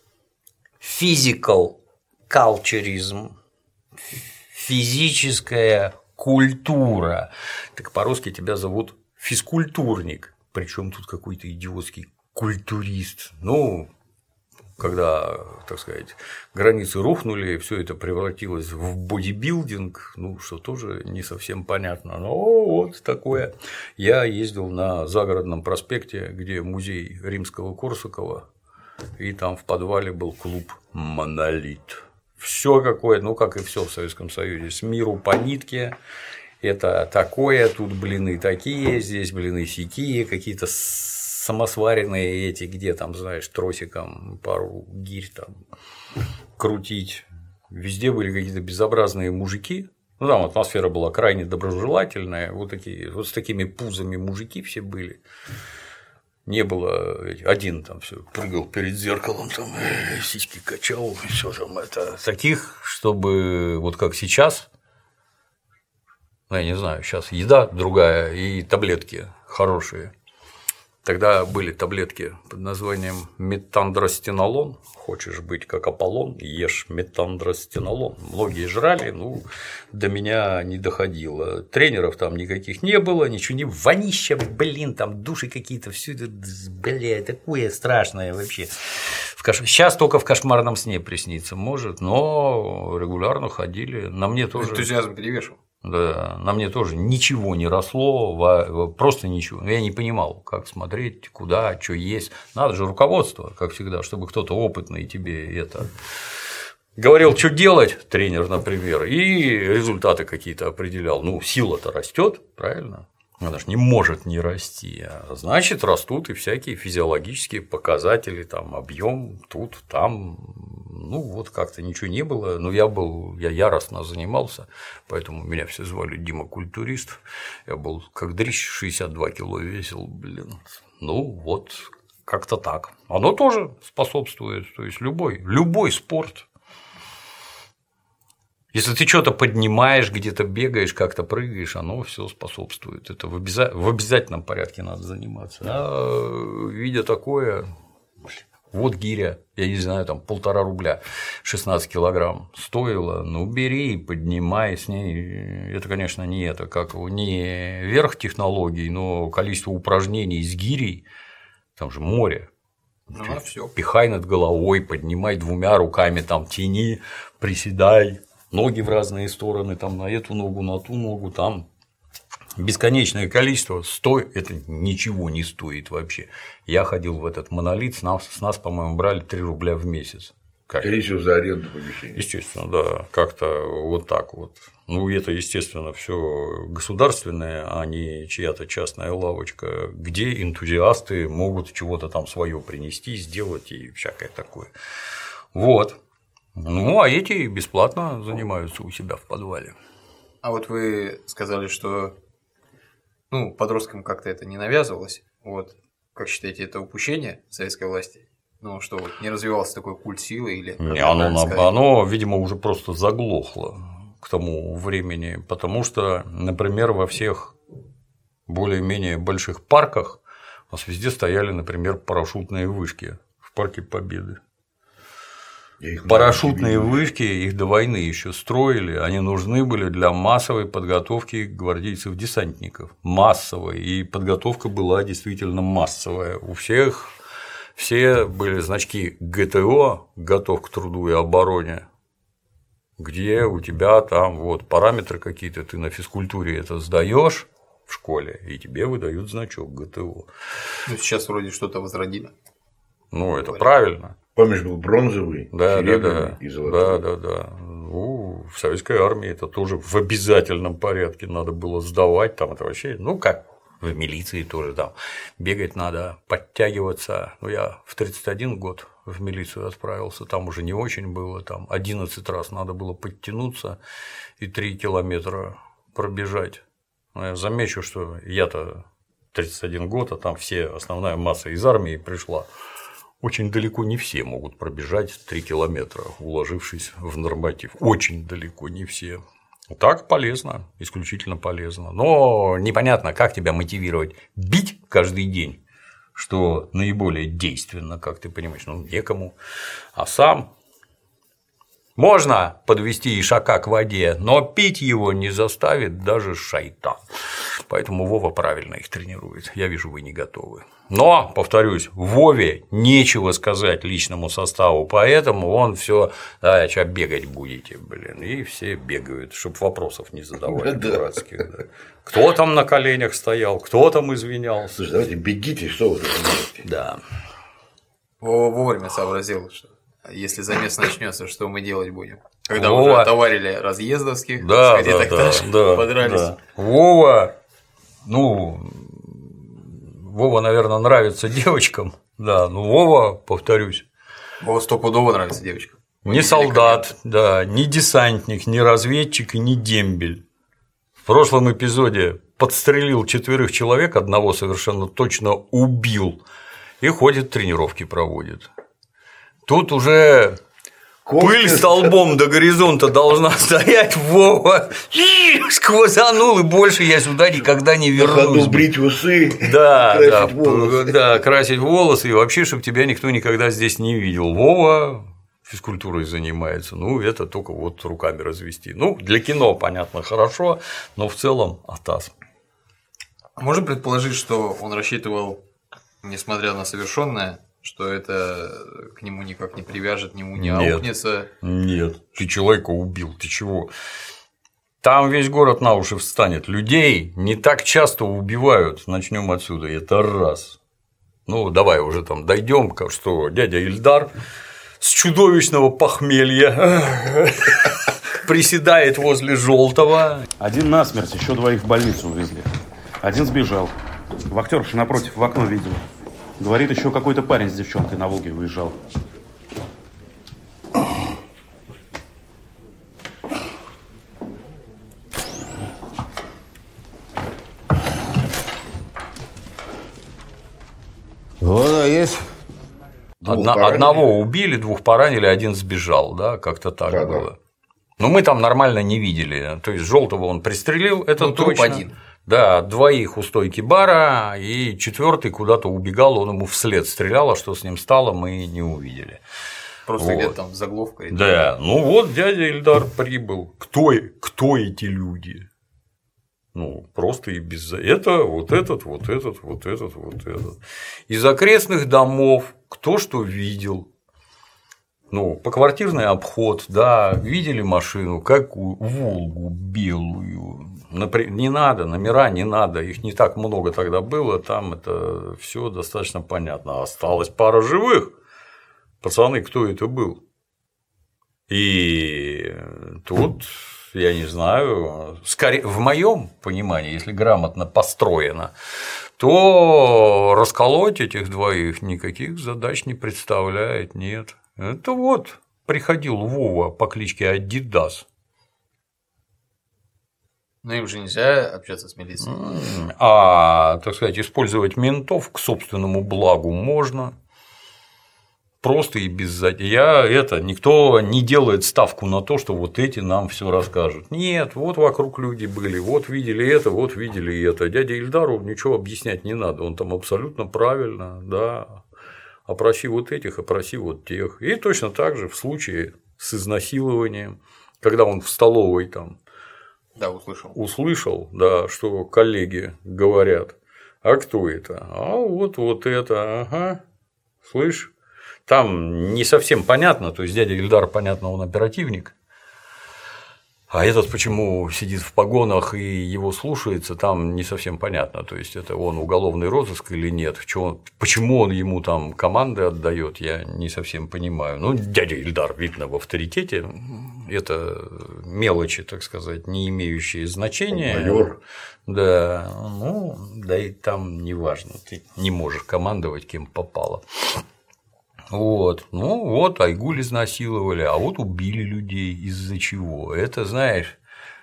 physical culturism, физическая культура. Так по-русски тебя зовут физкультурник. Причем тут какой-то идиотский культурист. Ну, когда, так сказать, границы рухнули, все это превратилось в бодибилдинг, ну, что тоже не совсем понятно. Но вот такое. Я ездил на загородном проспекте, где музей римского Корсакова, и там в подвале был клуб Монолит. Все какое, ну как и все в Советском Союзе, с миру по нитке. Это такое, тут блины такие, здесь блины сякие, какие-то самосваренные эти, где там, знаешь, тросиком пару гирь там крутить. Везде были какие-то безобразные мужики. Ну, там атмосфера была крайне доброжелательная. Вот такие, вот с такими пузами мужики все были. Не было один там все прыгал перед зеркалом, там сиськи качал, все там это. Таких, чтобы вот как сейчас, ну, я не знаю, сейчас еда другая и таблетки хорошие. Тогда были таблетки под названием метандростенолон. Хочешь быть как Аполлон, ешь метандростенолон. Многие жрали, ну, до меня не доходило. Тренеров там никаких не было, ничего не. Вонища, блин, там души какие-то, все это, бля, такое страшное вообще. Сейчас только в кошмарном сне приснится, может, но регулярно ходили. На мне тоже. Энтузиазм перевешивал. На мне тоже ничего не росло, просто ничего. Я не понимал, как смотреть, куда, что есть. Надо же руководство, как всегда, чтобы кто-то опытный тебе это говорил, что делать, тренер, например, и результаты какие-то определял. Ну, сила-то растет, правильно? Она же не может не расти, а значит, растут и всякие физиологические показатели, там, объем тут, там, ну, вот как-то ничего не было, но я был, я яростно занимался, поэтому меня все звали Дима Культурист, я был как дрищ, 62 кило весил, блин, ну, вот, как-то так. Оно тоже способствует, то есть любой, любой спорт, если ты что-то поднимаешь, где-то бегаешь, как-то прыгаешь, оно все способствует. Это в, обяза- в обязательном порядке надо заниматься. А видя такое, Вот гиря, я не знаю, там полтора рубля, 16 килограмм стоила, ну бери, поднимай с ней. Это, конечно, не это, как не верх технологий, но количество упражнений с гирей, там же море, Ну, а все. пихай над головой, поднимай двумя руками, там тяни, приседай, ноги в разные стороны, там на эту ногу, на ту ногу, там бесконечное количество, стой, это ничего не стоит вообще. Я ходил в этот монолит, с нас, с нас по-моему, брали 3 рубля в месяц. Как? Скорее всего, за аренду помещения. Естественно, да, как-то вот так вот. Ну, это, естественно, все государственное, а не чья-то частная лавочка, где энтузиасты могут чего-то там свое принести, сделать и всякое такое. Вот. Ну, а эти бесплатно занимаются у себя в подвале. А вот вы сказали, что ну, подросткам как-то это не навязывалось. Вот. Как считаете, это упущение советской власти? Ну, что вот не развивался такой культ силы или... Не, оно, сказать? оно, видимо, уже просто заглохло к тому времени, потому что, например, во всех более-менее больших парках у нас везде стояли, например, парашютные вышки в парке Победы. Их Парашютные вышки их до войны еще строили, они нужны были для массовой подготовки гвардейцев-десантников. Массовой. И подготовка была действительно массовая. У всех все были значки ГТО, готов к труду и обороне, где у тебя там вот параметры какие-то, ты на физкультуре это сдаешь в школе, и тебе выдают значок ГТО. Ну, сейчас вроде что-то возродили. Ну, это правильно. Помнишь, был бронзовый, Да, да, серебряный да. и золотой. Да, да, да. Ну, в советской армии это тоже в обязательном порядке надо было сдавать. Там это вообще, ну как в милиции тоже там бегать надо, подтягиваться. Ну, я в 31 год в милицию отправился, там уже не очень было, там 11 раз надо было подтянуться и 3 километра пробежать. Но я замечу, что я-то 31 год, а там все, основная масса из армии пришла. Очень далеко не все могут пробежать 3 километра, уложившись в норматив. Очень далеко не все. Так полезно, исключительно полезно. Но непонятно, как тебя мотивировать бить каждый день, что наиболее действенно, как ты понимаешь, ну некому. А сам можно подвести ишака к воде, но пить его не заставит даже шайтан. Поэтому Вова правильно их тренирует. Я вижу, вы не готовы. Но, повторюсь, Вове нечего сказать личному составу, поэтому он все, да, сейчас бегать будете, блин, и все бегают, чтобы вопросов не задавали Да. дурацких. да. Кто там на коленях стоял, кто там извинялся. Слушай, давайте бегите, что вы? Да. Вова вовремя сообразил, что если замес начнется, что мы делать будем? Когда Вова. уже товарили разъездовских, Да, сходи да, да, да, подрались. да. Вова, ну, Вова, наверное, нравится девочкам, да, но Вова, повторюсь, Вова стопудово нравится девочкам. не солдат, да, не десантник, не разведчик и не дембель. В прошлом эпизоде подстрелил четверых человек, одного совершенно точно убил и ходит, тренировки проводит. Тут уже Пыль столбом до горизонта должна стоять, Вова. Сквозанул, и больше я сюда никогда не На ходу вернусь. брить усы, Да, красить да, волосы. да, красить волосы, и вообще, чтобы тебя никто никогда здесь не видел. Вова физкультурой занимается, ну, это только вот руками развести. Ну, для кино, понятно, хорошо, но в целом атас. Можно предположить, что он рассчитывал, несмотря на совершенное, что это к нему никак не привяжет, нему не Нет. аукнется. Нет, ты человека убил, ты чего? Там весь город на уши встанет. Людей не так часто убивают. Начнем отсюда. Это раз. Ну, давай уже там дойдем, что дядя Ильдар с чудовищного похмелья приседает возле желтого. Один насмерть, еще двоих в больницу увезли. Один сбежал. Вахтерша напротив в окно видел. Говорит, еще какой-то парень с девчонкой на Волге выезжал. Вода есть? Одна- поранили. одного убили, двух поранили, один сбежал, да, как-то так Да, да. было. Но мы там нормально не видели. То есть желтого он пристрелил, это Ну, труп точно. один. Да, двоих у стойки бара, и четвертый куда-то убегал, он ему вслед стрелял, а что с ним стало, мы не увидели. Просто Вот. где-то там загловка. или- Да, ну вот дядя Ильдар прибыл. Кто, кто эти люди? Ну, просто и без... Это, вот этот, вот этот, вот этот, вот этот. Из окрестных домов кто что видел. Ну, поквартирный обход, да, видели машину, какую Волгу белую. Не надо, номера не надо, их не так много тогда было, там это все достаточно понятно. Осталась пара живых. Пацаны, кто это был? И тут, я не знаю, скорее, в моем понимании, если грамотно построено, то расколоть этих двоих никаких задач не представляет, нет. Это вот приходил Вова по кличке Адидас, Ну им же нельзя общаться с милицией. а, так сказать, использовать ментов к собственному благу можно. Просто и без Я это никто не делает ставку на то, что вот эти нам все расскажут. Нет, вот вокруг люди были, вот видели это, вот видели это. Дядя Ильдару ничего объяснять не надо, он там абсолютно правильно, да. Опроси вот этих, опроси вот тех. И точно так же в случае с изнасилованием, когда он в столовой там Да, услышал. услышал, да, что коллеги говорят, а кто это? А вот вот это, ага, слышь, там не совсем понятно, то есть дядя Ильдар, понятно, он оперативник, а этот почему сидит в погонах и его слушается, там не совсем понятно. То есть это он уголовный розыск или нет. Чё- Почему он ему там команды отдает, я не совсем понимаю. Ну, дядя Ильдар, видно, в авторитете. Это мелочи, так сказать, не имеющие значения. Майор. Да, ну, да и там неважно, ты не можешь командовать кем попало. Вот, ну вот, Айгуль изнасиловали, а вот убили людей из-за чего. Это, знаешь,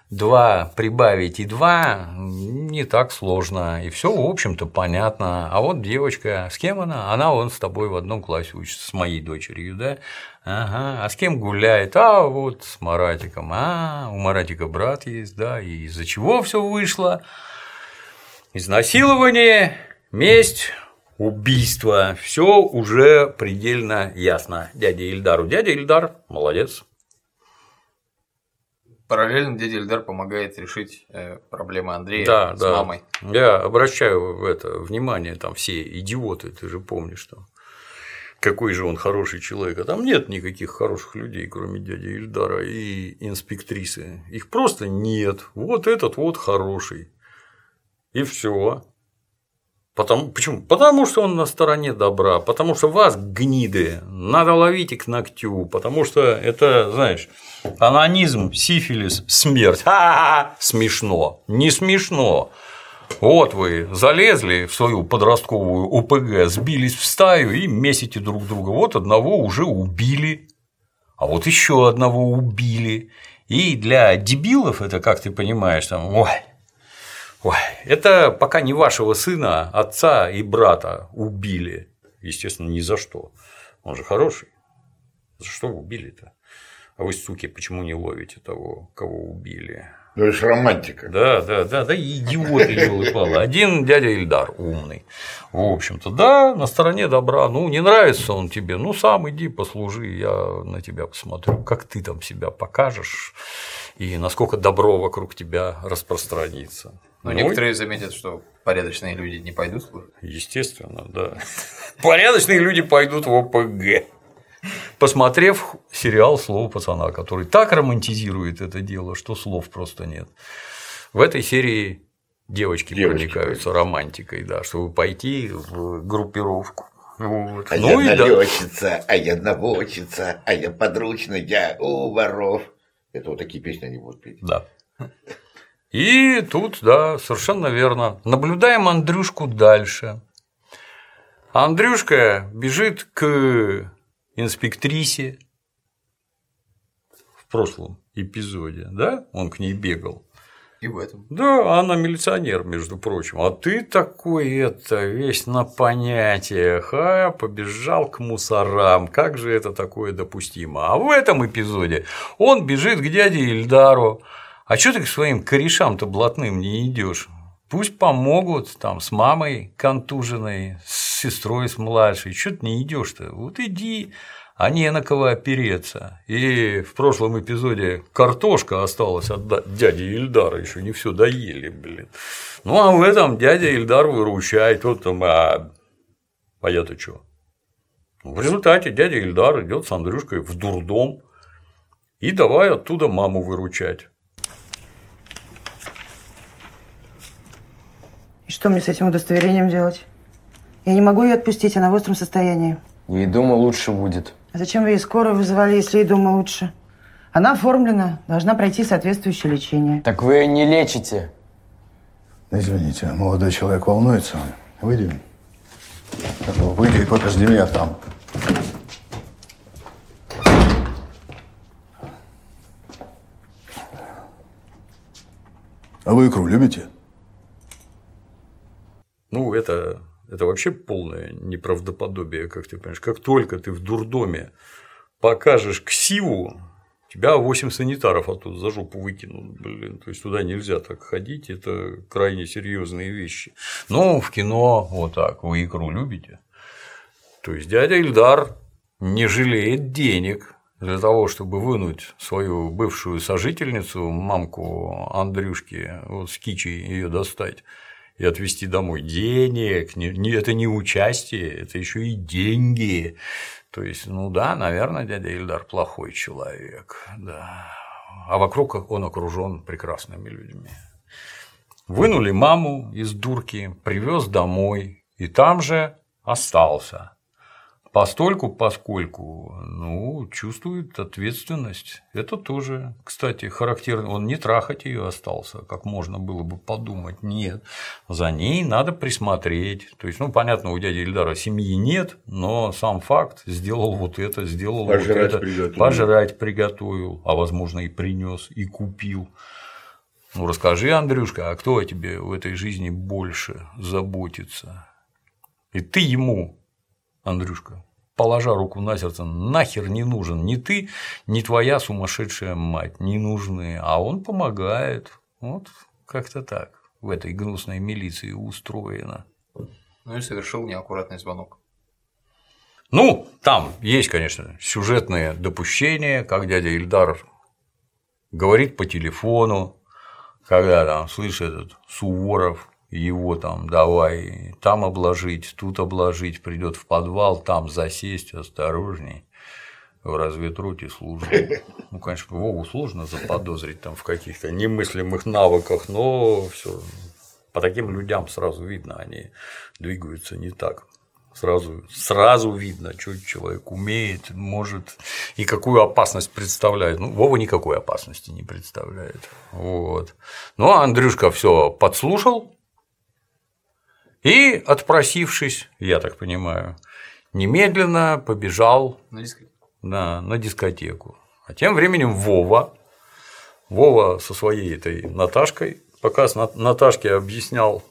два прибавить и два не так сложно, и все, в общем-то, понятно. А вот девочка, с кем она? Она вон с тобой в одном классе учится, с моей дочерью, да? Ага, а с кем гуляет? А вот с Маратиком. А, у Маратика брат есть, да, и из-за чего все вышло? Изнасилование, месть, убийство. Все уже предельно ясно. Дядя Ильдару. Дядя Ильдар молодец. Параллельно дядя Ильдар помогает решить э, проблемы Андрея Да, с да. мамой. Я обращаю в это внимание, там все идиоты, ты же помнишь там. Какой же он хороший человек. А там нет никаких хороших людей, кроме дяди Ильдара и инспектрисы. Их просто нет. Вот этот вот хороший. И все. Потому, почему? Потому что он на стороне добра, потому что вас, гниды, надо ловить и к ногтю, потому что это, знаешь, анонизм, сифилис, смерть. Ха-ха-ха! Смешно. Не смешно. Вот вы залезли в свою подростковую ОПГ, сбились в стаю и месите друг друга. Вот одного уже убили, а вот еще одного убили. И для дебилов это, как ты понимаешь, там, ой, ой, это пока не вашего сына, отца и брата убили. Естественно, ни за что. Он же хороший. За что убили-то? А вы, суки, почему не ловите того, кого убили? Ну, это ж романтика. Да, да, да, да, идиоты елы Один дядя Ильдар умный. В общем-то, да, на стороне добра. Ну, не нравится он тебе, ну сам иди послужи, я на тебя посмотрю, как ты там себя покажешь и насколько добро вокруг тебя распространится. Но Ну, некоторые заметят, что порядочные люди не пойдут служить. Естественно, да. Порядочные люди пойдут в ОПГ. Посмотрев сериал «Слово пацана», который так романтизирует это дело, что слов просто нет. В этой серии девочки, Девочки проникаются романтикой, да, чтобы пойти в группировку. Вот. А Ну я и да. налетчица, а я наводчица, а я подручная у воров. Это вот такие песни они будут петь. Да. И тут, да, совершенно верно. Наблюдаем Андрюшку дальше. Андрюшка бежит к инспектрисе в прошлом эпизоде, да? Он к ней бегал. И в этом. Да, она милиционер, между прочим. А ты такой это весь на понятиях, а побежал к мусорам. Как же это такое допустимо? А в этом эпизоде он бежит к дяде Ильдару. А что ты к своим корешам-то блатным не идешь? Пусть помогут там с мамой контуженной, с сестрой, с младшей. Что ты не идешь-то? Вот иди, а не на кого опереться. И в прошлом эпизоде картошка осталась от дяди Ильдара, еще не все доели, блин. Ну а в этом дядя Ильдар выручает, вот там, а, а я-то что? В результате дядя Ильдар идет с Андрюшкой в дурдом и давай оттуда маму выручать. Что мне с этим удостоверением делать? Я не могу ее отпустить, она в остром состоянии. Ей дома лучше будет. А зачем вы ей скорую вызывали, если ей дома лучше? Она оформлена, должна пройти соответствующее лечение. Так вы ее не лечите. Извините, молодой человек волнуется. Выйди. Выйди и подожди меня там. А вы икру любите? Ну, это, это вообще полное неправдоподобие, как ты понимаешь. Как только ты в дурдоме покажешь ксиву, тебя 8 санитаров оттуда за жопу выкинут, блин, то есть туда нельзя так ходить, это крайне серьезные вещи. Но в кино вот так, вы икру любите? То есть дядя Ильдар не жалеет денег для того, чтобы вынуть свою бывшую сожительницу, мамку Андрюшки, вот с кичей ее достать и отвезти домой денег, это не участие, это еще и деньги. То есть, ну да, наверное, дядя Ильдар плохой человек, да. А вокруг он окружен прекрасными людьми. Вынули маму из дурки, привез домой, и там же остался. Постольку, поскольку, ну, чувствует ответственность. Это тоже, кстати, характерно. Он не трахать ее остался, как можно было бы подумать. Нет. За ней надо присмотреть. То есть, ну, понятно, у дяди Ильдара семьи нет, но сам факт сделал вот это, сделал Пожрать вот это. приготовил. Пожрать приготовил, а возможно и принес, и купил. Ну, расскажи, Андрюшка, а кто о тебе в этой жизни больше заботится? И ты ему Андрюшка, положа руку на сердце, нахер не нужен ни ты, ни твоя сумасшедшая мать, не нужны, а он помогает. Вот как-то так в этой гнусной милиции устроено. Ну и совершил неаккуратный звонок. Ну, там есть, конечно, сюжетные допущения, как дядя Ильдар говорит по телефону, когда там слышит этот Суворов его там давай там обложить, тут обложить, придет в подвал, там засесть, осторожней в разведроте службу. Ну, конечно, Вову сложно заподозрить там в каких-то немыслимых навыках, но все по таким людям сразу видно, они двигаются не так. Сразу, сразу видно, что человек умеет, может и какую опасность представляет. Ну, Вова никакой опасности не представляет. Вот. Ну, а Андрюшка все подслушал, и, отпросившись, я так понимаю, немедленно побежал на дискотеку. На, на дискотеку. А тем временем Вова, Вова со своей этой Наташкой, пока с Наташке объяснял,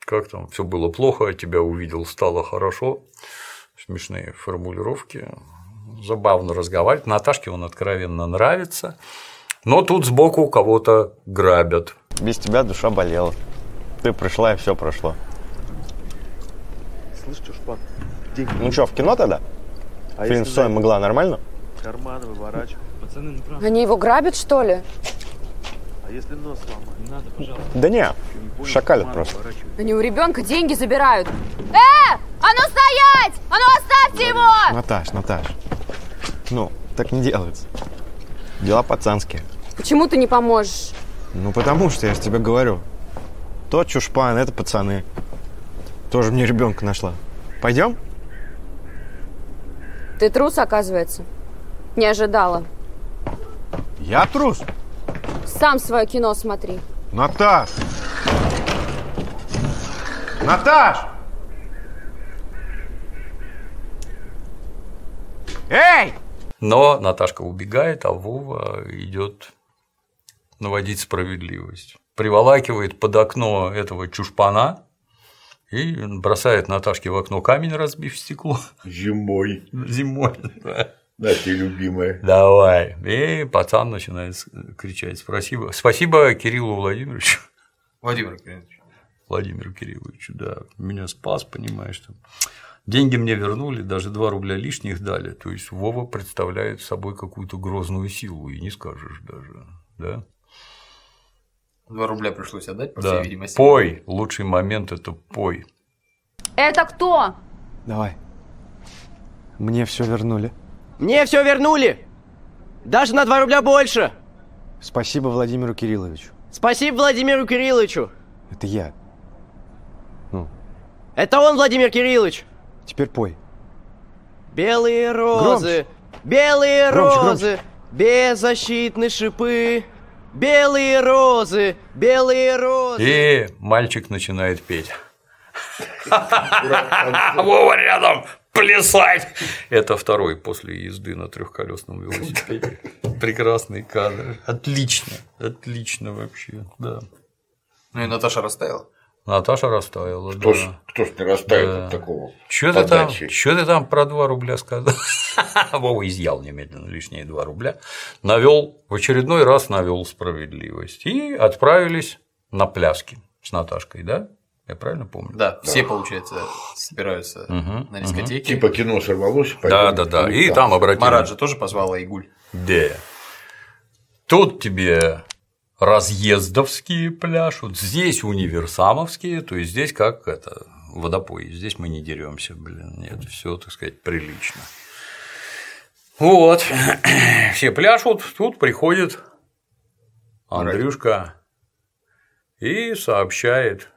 как там все было плохо, тебя увидел, стало хорошо, смешные формулировки, забавно разговаривать. Наташке он откровенно нравится, но тут сбоку кого-то грабят. Без тебя душа болела. Ты пришла, и все прошло. Слышь, Чушпан, деньги. Ну что, в кино тогда? А Фильм «Соя мгла» нормально? Карманы выворачивай. Пацаны, ну правда. Они его грабят, что ли? А если нос сломать? Не надо, пожалуйста. Да не, шакалят просто. Они у ребенка деньги забирают. Э! А ну стоять! А ну оставьте его! Наташ, Наташ. Ну, так не делается. Дела пацанские. Почему ты не поможешь? Ну, потому что я же тебе говорю. Тот чушпан, это пацаны. Тоже мне ребенка нашла. Пойдем? Ты трус, оказывается. Не ожидала. Я трус? Сам свое кино смотри. Наташ! Наташ! Эй! Но Наташка убегает, а Вова идет наводить справедливость приволакивает под окно этого чушпана и бросает Наташке в окно камень, разбив стекло. Зимой. Зимой, да. Да, ты любимая. Давай. И пацан начинает кричать спасибо. Спасибо Кириллу Владимировичу. Владимир Кириллович. Владимиру Кирилловичу, да. Меня спас, понимаешь. Там. Деньги мне вернули, даже 2 рубля лишних дали. То есть Вова представляет собой какую-то грозную силу, и не скажешь даже. Да? Два рубля пришлось отдать, по да. всей видимости. Пой. Лучший момент это пой. Это кто? Давай. Мне все вернули. Мне все вернули! Даже на 2 рубля больше! Спасибо Владимиру Кирилловичу. Спасибо Владимиру Кирилловичу! Это я. Это он, Владимир Кириллович! Теперь пой. Белые розы, белые Громче, розы, беззащитные шипы. Белые розы, белые розы. И мальчик начинает петь. Вова рядом, плясать! Это второй после езды на трехколесном велосипеде. Прекрасный кадр. Отлично, отлично вообще, да. Ну и Наташа растаяла. Наташа растаяла, Кто да. ж, кто ж не растает Да. от такого? Что ты, там, чё ты там про 2 рубля сказал? Вова изъял немедленно лишние 2 рубля. Навел, в очередной раз навел справедливость. И отправились на пляски с Наташкой, да? Я правильно помню? Да, все, получается, собираются на дискотеке. Типа кино сорвалось. Да, да, да. И там обратили. Марат же тоже позвал Айгуль. Да. Тут тебе разъездовские пляшут, здесь универсамовские, то есть здесь как это водопой, здесь мы не деремся, блин, нет, все, так сказать, прилично. Вот, все пляшут, тут приходит Андрюшка и сообщает,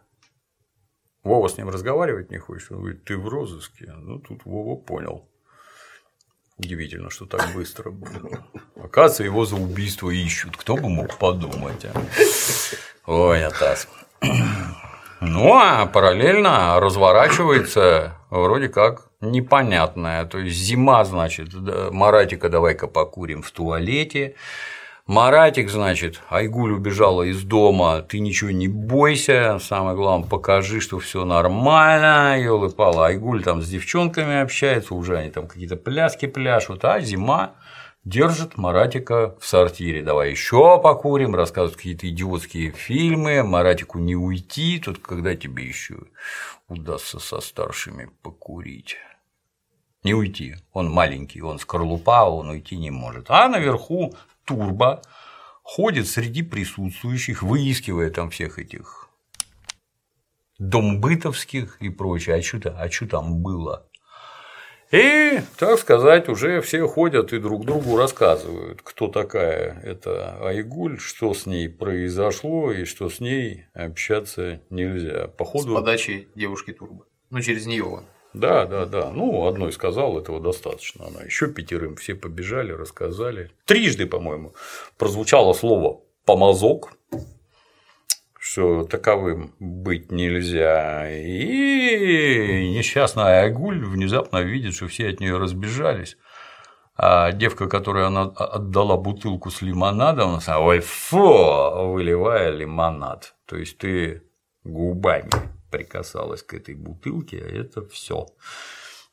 Вова с ним разговаривать не хочет, он говорит, ты в розыске, ну тут Вова понял. Удивительно, что так быстро было. Оказывается, его за убийство ищут. Кто бы мог подумать, а? Ой, Атас. Ну, а параллельно разворачивается вроде как непонятное. То есть зима, значит, Маратика давай-ка покурим в туалете. Маратик, значит, Айгуль убежала из дома, ты ничего не бойся, самое главное, покажи, что все нормально, елы пала Айгуль там с девчонками общается, уже они там какие-то пляски пляшут, а зима держит Маратика в сортире. Давай еще покурим, рассказывают какие-то идиотские фильмы, Маратику не уйти, тут когда тебе еще удастся со старшими покурить. Не уйти. Он маленький, он скорлупа, он уйти не может. А наверху Турбо ходит среди присутствующих, выискивая там всех этих домбытовских и прочее. А что а там было? И, так сказать, уже все ходят и друг другу рассказывают, кто такая эта Айгуль, что с ней произошло и что с ней общаться нельзя. С Походу, подачи девушки Турбо. Ну, через нее он. Да, да, да. Ну, одной сказал, этого достаточно. Она еще пятерым все побежали, рассказали. Трижды, по-моему, прозвучало слово помазок, что таковым быть нельзя. И несчастная Айгуль внезапно видит, что все от нее разбежались. А девка, которой она отдала бутылку с лимонадом, она сказала, ой, фу, выливая лимонад. То есть ты губами прикасалась к этой бутылке, а это все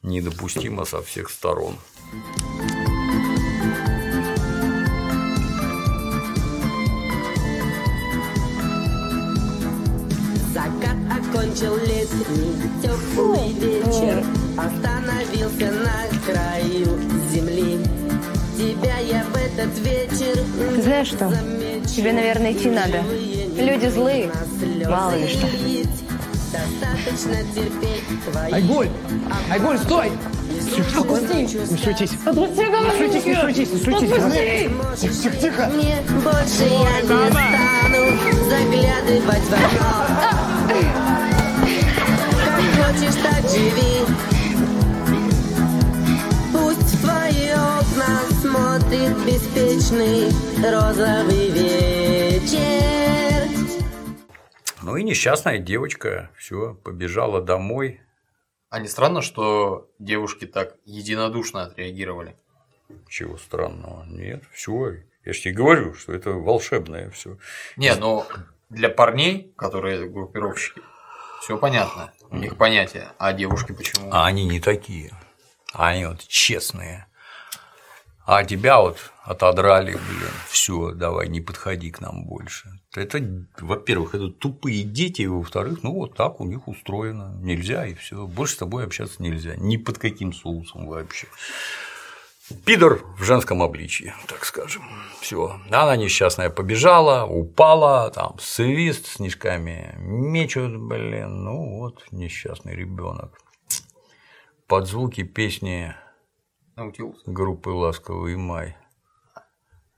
недопустимо со всех сторон. Закат окончил летний теплый вечер Остановился на краю земли Тебя я в этот вечер Ты знаешь что? Тебе, наверное, идти надо. Люди злые. Мало ли что. Достаточно терпеть твои Айгуль! Айгуль, стой! Не суетись. Не суетись, не суетись, не суетись. Тихо, тихо. Мне больше я не стану заглядывать в окно Как хочешь, так живи Пусть в твои окна смотрит беспечный розовый вечер Ну и несчастная девочка все побежала домой. А не странно, что девушки так единодушно отреагировали? Чего странного? Нет, все. Я же тебе говорю, что это волшебное все. Не, но для парней, которые группировщики, все понятно. У них понятие. А девушки почему? А они не такие. Они вот честные. А тебя вот отодрали, блин, все, давай, не подходи к нам больше. Это, во-первых, это тупые дети, и во-вторых, ну вот так у них устроено. Нельзя и все. Больше с тобой общаться нельзя. Ни под каким соусом вообще. Пидор в женском обличии, так скажем. Все. Она несчастная побежала, упала, там свист снежками мечут, блин. Ну вот, несчастный ребенок. Под звуки песни Наутилус. группы Ласковый май.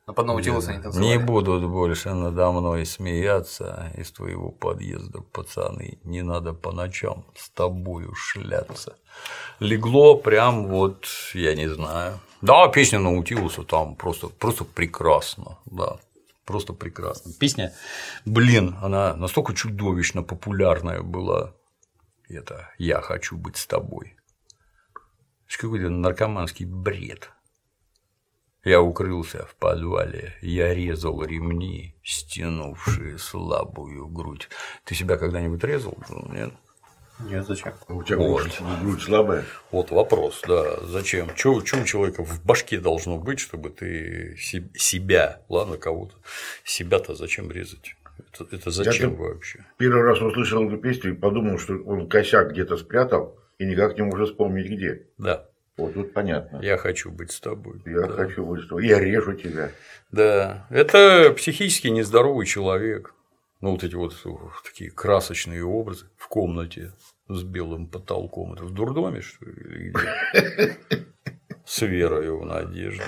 Но под Наутилус они танцевали. Не будут больше надо мной смеяться из твоего подъезда, пацаны. Не надо по ночам с тобою шляться. Легло прям вот, я не знаю. Да, песня Наутилуса там просто, просто прекрасно, да. Просто прекрасно. Песня, блин, она настолько чудовищно популярная была. Это «Я хочу быть с тобой». Какой-то наркоманский бред. Я укрылся в подвале, я резал ремни, стянувшие слабую грудь. Ты себя когда-нибудь резал? Нет? Нет, зачем? У тебя Вот. грудь, грудь слабая. Вот вопрос, да, зачем? Что у человека в башке должно быть, чтобы ты се- себя, ладно, кого-то, себя-то зачем резать? Это, это зачем Я-то вообще? Первый раз услышал эту песню и подумал, что он косяк где-то спрятал и никак не может вспомнить где. Да. Вот тут понятно. Я хочу быть с тобой. Я Да. хочу быть с тобой. Я режу тебя. Да, это психически нездоровый человек. Ну, вот эти вот такие красочные образы в комнате с белым потолком. Это в дурдоме, что ли? С верою в надежду,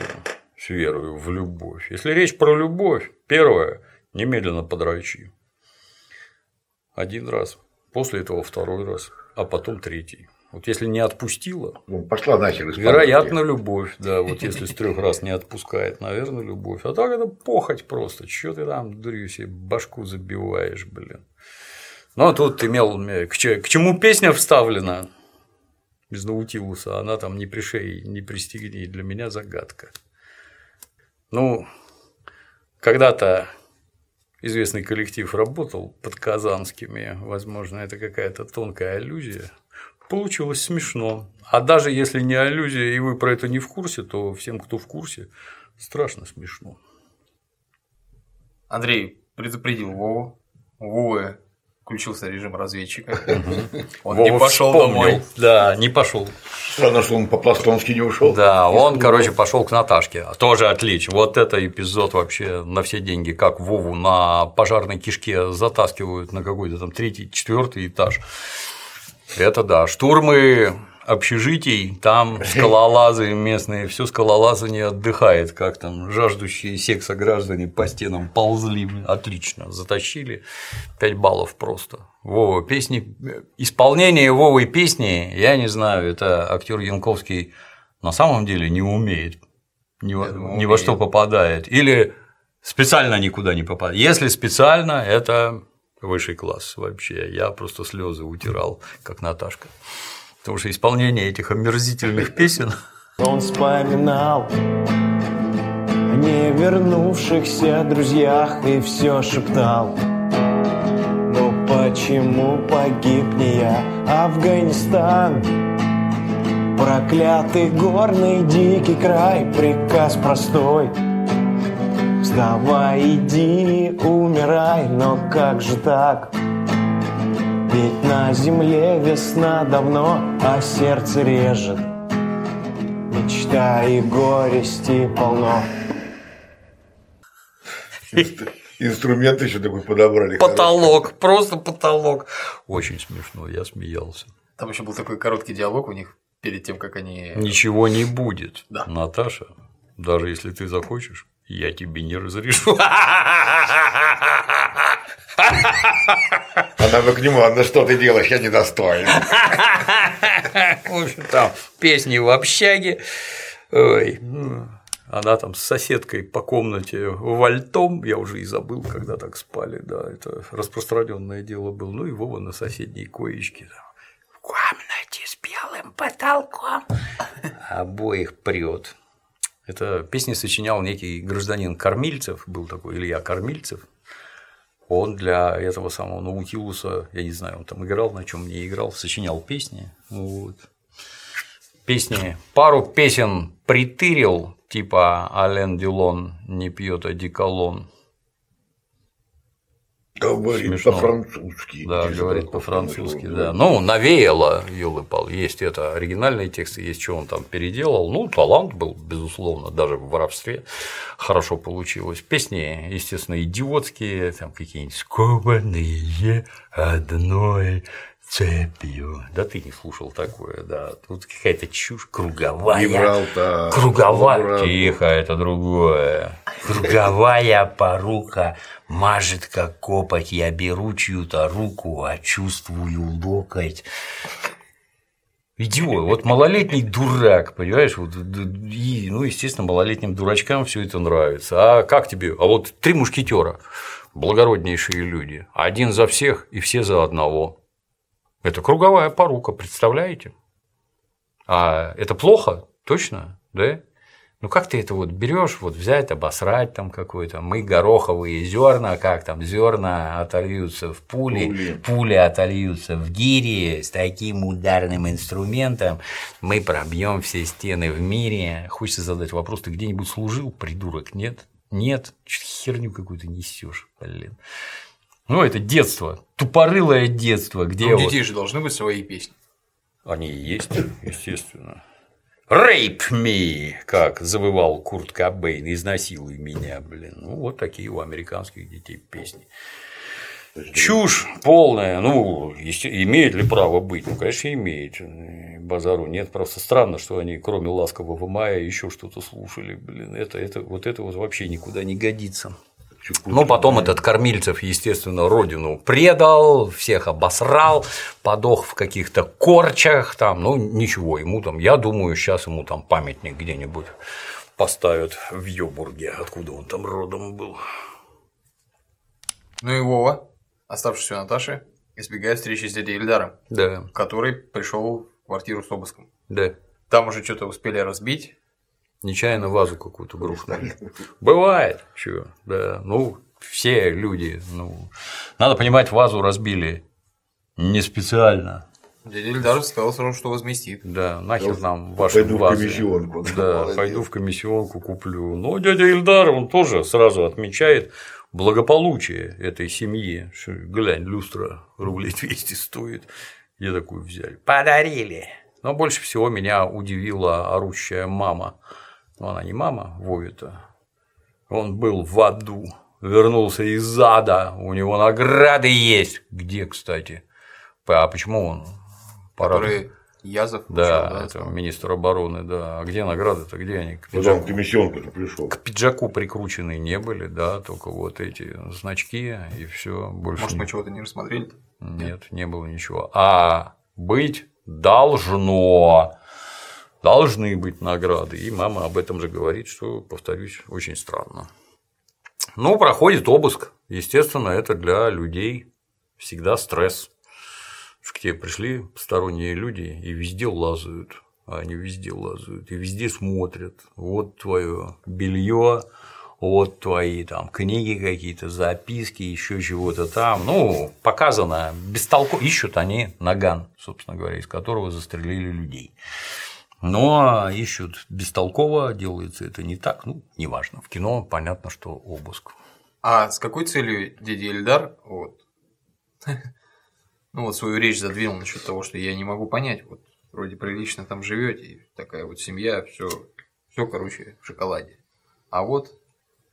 с верою в любовь. Если речь про любовь, первое – немедленно подрачи. Один раз, после этого второй раз, а потом третий. Вот если не отпустила, Ну, пошла нахер из Вероятно, любовь, да. Вот если с трех раз не отпускает, наверное, любовь. А так это похоть просто. Че ты там, дурью себе башку забиваешь, блин. Ну, а тут имел к че- к чему песня вставлена без Наутилуса, она там не пришей, не пристегни, для меня загадка. Ну, когда-то известный коллектив работал под Казанскими, возможно, это какая-то тонкая аллюзия. Получилось смешно. А даже если не аллюзия, и вы про это не в курсе, то всем, кто в курсе, страшно смешно. Андрей предупредил Вову. У Вовы включился режим разведчика. Он Вова не пошел домой. Да, не пошел. Странно, что он по-пластонски не ушел. Да, он, короче, пошел к Наташке. Тоже отлично. Вот это эпизод вообще на все деньги, как Вову на пожарной кишке затаскивают на какой-то там третий, четвертый этаж. Это да. Штурмы общежитий, там скалолазы местные, все скалолазы не отдыхает, как там жаждущие секса граждане по стенам ползли, отлично, затащили, 5 баллов просто. Вова, песни, исполнение Вовой песни, я не знаю, это актер Янковский на самом деле не умеет, ни, во- ни во что попадает, или специально никуда не попадает. Если специально, это высший класс вообще, я просто слезы утирал, как Наташка. Потому что исполнение этих омерзительных песен Он вспоминал о не вернувшихся друзьях и все шептал. Но почему погиб не я, Афганистан? Проклятый горный дикий край, приказ простой. Вставай, иди, умирай, но как же так? Ведь на земле весна давно, а сердце режет. Мечта и горести полно. Инструменты еще такой подобрали. потолок, просто потолок. Очень смешно, я смеялся. Там еще был такой короткий диалог у них перед тем, как они. Ничего не будет, Да. Наташа. Даже если ты захочешь, я тебе не разрешу. Она бы к нему, ну что ты делаешь, я недостоин. В общем, там песни в общаге. Ой, ну, она там с соседкой по комнате вальтом, я уже и забыл, когда так спали, да, это распространенное дело было. Ну и Вова на соседней коечке там, в комнате с белым потолком. Обоих прет. Это песни сочинял некий гражданин Кормильцев, был такой Илья Кормильцев. Он для этого самого Наутилуса, я не знаю, он там играл, на чем не играл, сочинял песни. Вот. песни, пару песен притырил, типа Ален Дилон не пьет одеколон. Говорит по-французски. Да, говорит по-французски, да. Ну, навеяло, елы-пал. Есть это оригинальные тексты, есть что он там переделал. Ну, талант был, безусловно, даже в воровстве хорошо получилось. Песни, естественно, идиотские, там какие-нибудь скованные одной цепью. Да ты не слушал такое, да. Тут какая-то чушь круговая. Гибралтар, Круговая. Гибралтар. Тихо, это другое. Круговая порука мажет, как копоть. Я беру чью-то руку, а чувствую локоть. Идиот, вот малолетний дурак, понимаешь, вот, и, ну, естественно, малолетним дурачкам все это нравится. А как тебе? А вот три мушкетера, благороднейшие люди, один за всех и все за одного. Это круговая порука, представляете? А это плохо, точно, да? Ну как ты это вот берешь, вот взять, обосрать там какой-то, мы гороховые зерна, как там зерна отольются в пули, Пули. пули отольются в гири с таким ударным инструментом, мы пробьем все стены в мире. Хочется задать вопрос, ты где-нибудь служил, придурок? Нет? Нет? Херню какую-то несешь, блин. Ну, это детство, тупорылое детство, где Ну, у вот- детей же должны быть свои песни. они и есть, естественно. Rape me, как завывал Курт Кобейн, изнасилуй меня, блин. Ну, вот такие у американских детей песни. Чушь полная. Ну, имеет ли право быть? Ну, конечно, имеет. Базару нет. Просто странно, что они, кроме ласкового мая, еще что-то слушали. Блин, это, это, вот это вот вообще никуда не годится. Ну, потом этот Кормильцев, естественно, родину предал, всех обосрал, подох в каких-то корчах, там, ну, ничего, ему там, я думаю, сейчас ему там памятник где-нибудь поставят в Йобурге, откуда он там родом был. Ну и Вова, оставшийся у Наташи, избегает встречи с дядей Ильдаром, Да, который пришел в квартиру с обыском. да. Там уже что-то успели разбить. Нечаянно вазу какую-то грохнули. Бывает, чего, да. Ну, все люди, ну, надо понимать, вазу разбили не специально. Дядя Ильдар сказал сразу, что возместит. Да, нахер нам ваши пойду в вазы. комиссионку. Да, Молодец. пойду в комиссионку куплю. Но дядя Ильдар, он тоже сразу отмечает благополучие этой семьи. Глянь, люстра рублей 200 стоит. Я такую взяли. Подарили. Но больше всего меня удивила орущая мама. Ну, она не мама Вове-то. Он был в аду. Вернулся из ада. У него награды есть. Где, кстати? А почему он? Парад- Который Язов да, получил, это министр обороны, да. А где награды-то, где они? К Ну, там пиджаку, комиссионку-то пришел. к пиджаку прикрученные не были, да, только вот эти значки и все больше. Может, не- мы чего-то не рассмотрели? Нет, не было ничего. А быть должно. Должны быть награды. И мама об этом же говорит, что, повторюсь, очень странно. Ну, проходит обыск. Естественно, это для людей всегда стресс. К тебе пришли посторонние люди и везде лазают. А они везде лазают и везде смотрят. Вот твое белье, вот твои там книги какие-то, записки, еще чего-то там. Ну, показано бестолково. Ищут они наган, собственно говоря, из которого застрелили людей. Но ищут бестолково, делается это не так, ну, неважно. В кино понятно, что обыск. А с какой целью дядя Ильдар вот, ну, вот свою речь задвинул насчет того, что я не могу понять, вот вроде прилично там живете, такая вот семья, все, все, короче, в шоколаде. А вот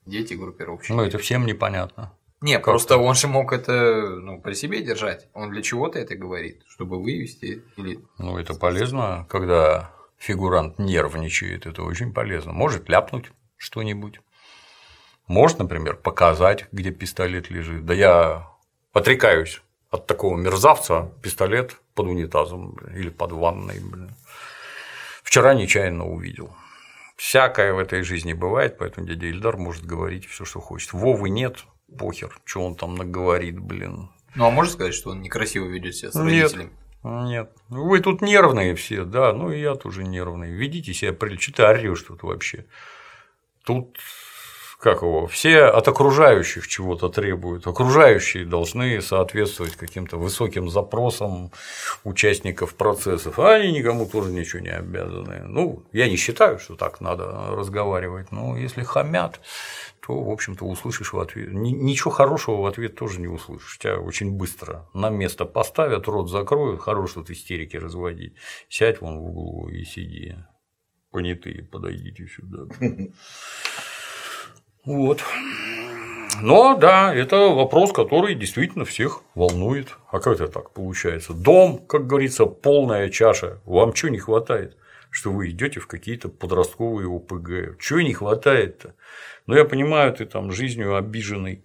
дети группировщики. Ну, это всем непонятно. Не, просто он же мог это ну, при себе держать. Он для чего-то это говорит, чтобы вывести или Ну, это полезно, когда фигурант нервничает, это очень полезно. Может ляпнуть что-нибудь. Может, например, показать, где пистолет лежит. Да я отрекаюсь от такого мерзавца, пистолет под унитазом или под ванной. Блин. Вчера нечаянно увидел. Всякое в этой жизни бывает, поэтому дядя Ильдар может говорить все, что хочет. Вовы нет, похер, что он там наговорит, блин. Ну, а можно сказать, что он некрасиво ведет себя с Нет. родителями? Нет. Вы тут нервные все, да, ну и я тоже нервный. Ведите себя прилично. Ты орешь тут вообще? Тут как его, все от окружающих чего-то требуют. Окружающие должны соответствовать каким-то высоким запросам участников процессов, а они никому тоже ничего не обязаны. Ну, я не считаю, что так надо разговаривать, но если хамят, то, в общем-то, услышишь в ответ. Ни- Ничего хорошего в ответ тоже не услышишь. Тебя очень быстро на место поставят, рот закроют, хорош тут истерики разводить. Сядь вон в углу и сиди. Понятые, подойдите сюда. Вот. Но да, это вопрос, который действительно всех волнует. А как это так получается? Дом, как говорится, полная чаша. Вам чего не хватает? Что вы идете в какие-то подростковые ОПГ. Чего не хватает-то? Ну, я понимаю, ты там жизнью обиженный.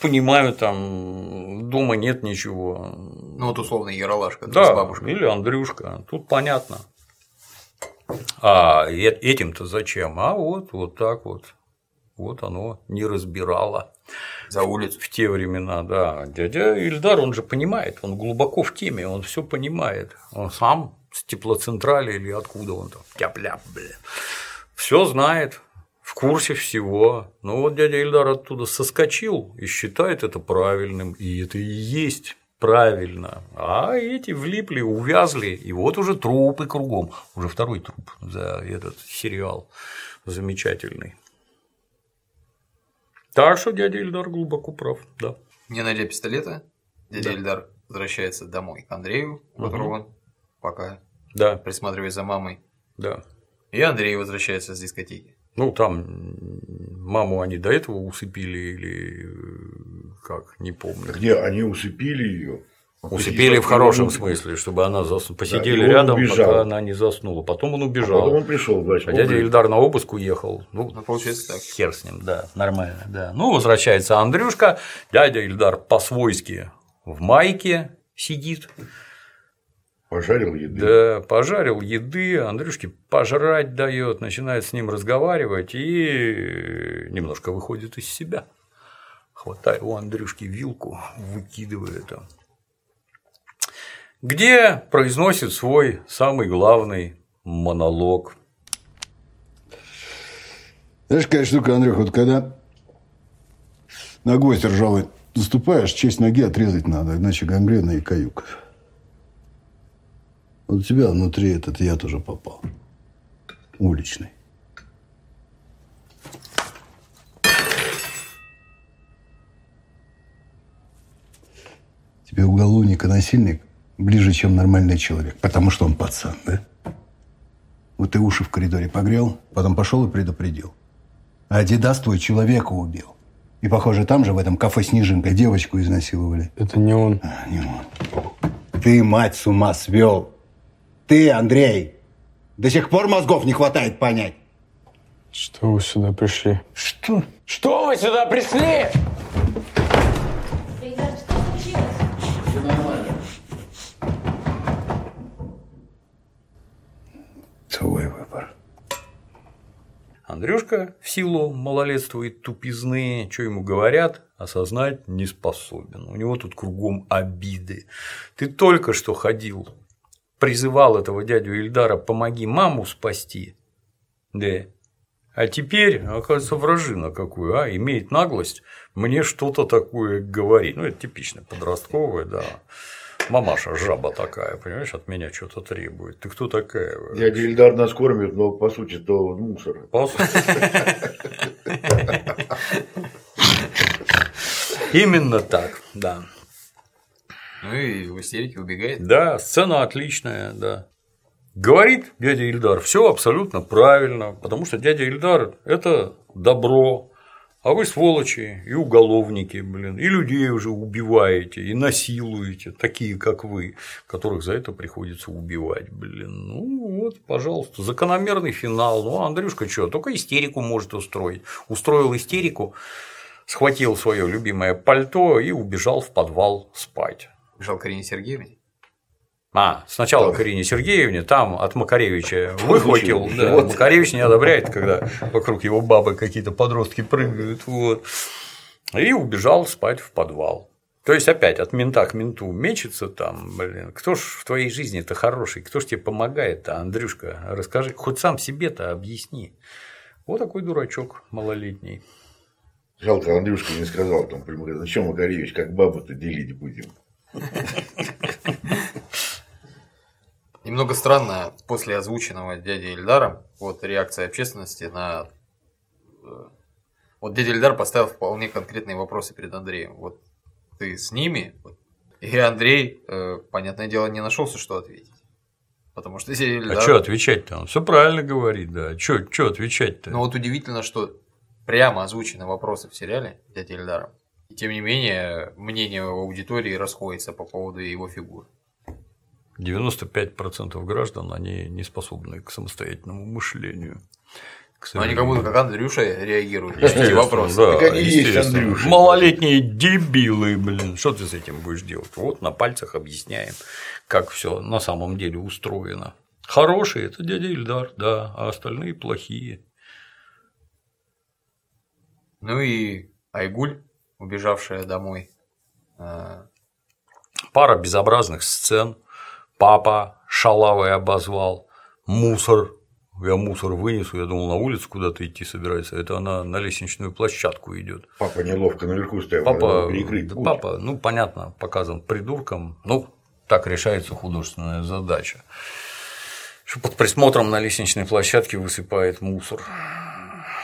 Понимаю, там дома нет ничего. Ну, вот условно Яралашка да, с бабушкой. или Андрюшка. Тут понятно. А этим-то зачем? А вот, вот так вот. Вот оно не разбирало. За улицу. В те времена, да. Дядя Ильдар, он же понимает, он глубоко в теме, он все понимает. Он сам с теплоцентрали или откуда он там, тяп-ляп, блин. Все знает, в курсе всего. Ну вот дядя Ильдар оттуда соскочил и считает это правильным. И это и есть правильно. А эти влипли, увязли, и вот уже трупы кругом. Уже второй труп за этот сериал замечательный. Так что дядя Ильдар глубоко прав, да. Не найдя пистолета, дядя Да. Ильдар возвращается домой к Андрею, у которого он пока Да. присматривает за мамой. Да. И Андрей возвращается с дискотеки. Ну, там маму они до этого усыпили или э, как, не помню. Где они усыпили ее? Усыпили в хорошем смысле, чтобы она заснула. Посидели он рядом, убежал. пока она не заснула. Потом он убежал. А потом он пришел, значит, А дядя. Ильдар на обыск уехал. Ну, получается так. Хер с ним, да, нормально, да. Ну, возвращается Андрюшка, дядя Ильдар по-свойски в майке сидит. Пожарил еды. Да, пожарил еды, Андрюшке пожрать дает, начинает с ним разговаривать и немножко выходит из себя. Хватает у Андрюшки вилку, выкидывает там. Где произносит свой самый главный монолог. Знаешь, какая штука, Андрюх, вот когда на гвоздь ржавый наступаешь, честь ноги отрезать надо, иначе гангрена и каюк. Вот у тебя внутри этот я тоже попал. Уличный. Тебе уголовник и насильник ближе, чем нормальный человек, потому что он пацан, да? Вот ты уши в коридоре погрел, потом пошел и предупредил. А Адидас твой человека убил. И, похоже, там же, в этом кафе «Снежинка», девочку изнасиловали. Это не он. А, не он. Ты, мать, с ума свел. Ты, Андрей, до сих пор мозгов не хватает понять. Что вы сюда пришли? Что? Что вы сюда пришли? Андрюшка в силу малолетства и тупизны, что ему говорят, осознать не способен. У него тут кругом обиды. Ты только что ходил, призывал этого дядю Ильдара «помоги маму спасти». Да. А теперь, оказывается, вражина какую, а, имеет наглость мне что-то такое говорить. Ну, это типично подростковое, да. Мамаша жаба такая, понимаешь, от меня что-то требует. Ты кто такая? Дядя Ильдар нас кормит, но по сути то мусор. Именно так, да. Ну и в истерике убегает. Да, сцена отличная, да. Говорит дядя Ильдар, все абсолютно правильно, потому что дядя Ильдар – это добро, а вы сволочи и уголовники, блин, и людей уже убиваете, и насилуете, такие как вы, которых за это приходится убивать, блин. Ну вот, пожалуйста, закономерный финал. Ну, Андрюшка что, только истерику может устроить. Устроил истерику, схватил свое любимое пальто и убежал в подвал спать. Бежал к Арине Сергеевне. А, сначала к Ирине Сергеевне, там от Макаревича выхватил. Да, вот. Макаревич не одобряет, когда вокруг его бабы какие-то подростки прыгают. Вот. И убежал спать в подвал. То есть опять от мента к менту мечется там, блин, кто ж в твоей жизни-то хороший, кто ж тебе помогает-то, Андрюшка, расскажи, хоть сам себе-то объясни. Вот такой дурачок малолетний. Жалко, Андрюшка не сказал там прямо, что, Макаревич, как бабу-то делить будем? Немного странно после озвученного дяди Ильдаром вот реакция общественности на... э, Вот дядя Ильдар поставил вполне конкретные вопросы перед Андреем. Вот ты с ними? И Андрей, э, понятное дело, не нашелся, что ответить. Потому что дядя Ильдар... А что отвечать-то? Он все правильно говорит, да. Что отвечать-то? Ну вот удивительно, что прямо озвучены вопросы в сериале дяди Ильдара. И тем не менее, мнение аудитории расходится по поводу его фигуры. 95% граждан, они не способны к самостоятельному мышлению. К Но они как будто как Андрюша реагируют на эти вопросы. Да, Так они есть. Андрюша. Малолетние дебилы, блин. Что ты с этим будешь делать? Вот на пальцах объясняем, как все на самом деле устроено. Хорошие это дядя Ильдар, да, а остальные плохие. Ну и Айгуль, убежавшая домой. э, Пара безобразных сцен. Папа шалавой обозвал. Мусор. Я мусор вынесу, я думал, на улицу куда-то идти собирается. Это она на лестничную площадку идет. Папа неловко наверху стоял, Папа, перекрыть да путь. папа, ну понятно, показан придурком. Ну, так решается художественная задача. Что под присмотром на лестничной площадке высыпает мусор.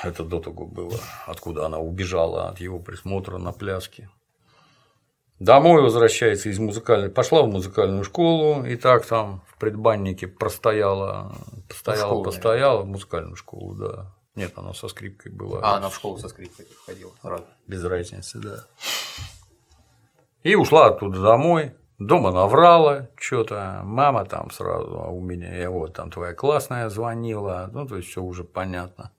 Это до того было, откуда она убежала от его присмотра на пляске. Домой возвращается из музыкальной, пошла в музыкальную школу, и так там в предбаннике простояла, постояла, школу, постояла, в музыкальную школу, да. Нет, она со скрипкой была. А, она в школу со скрипкой ходила. Рад. Без разницы, да. И ушла оттуда домой. Дома наврала что-то, мама там сразу, а у меня, и вот там твоя классная звонила, ну, то есть все уже понятно.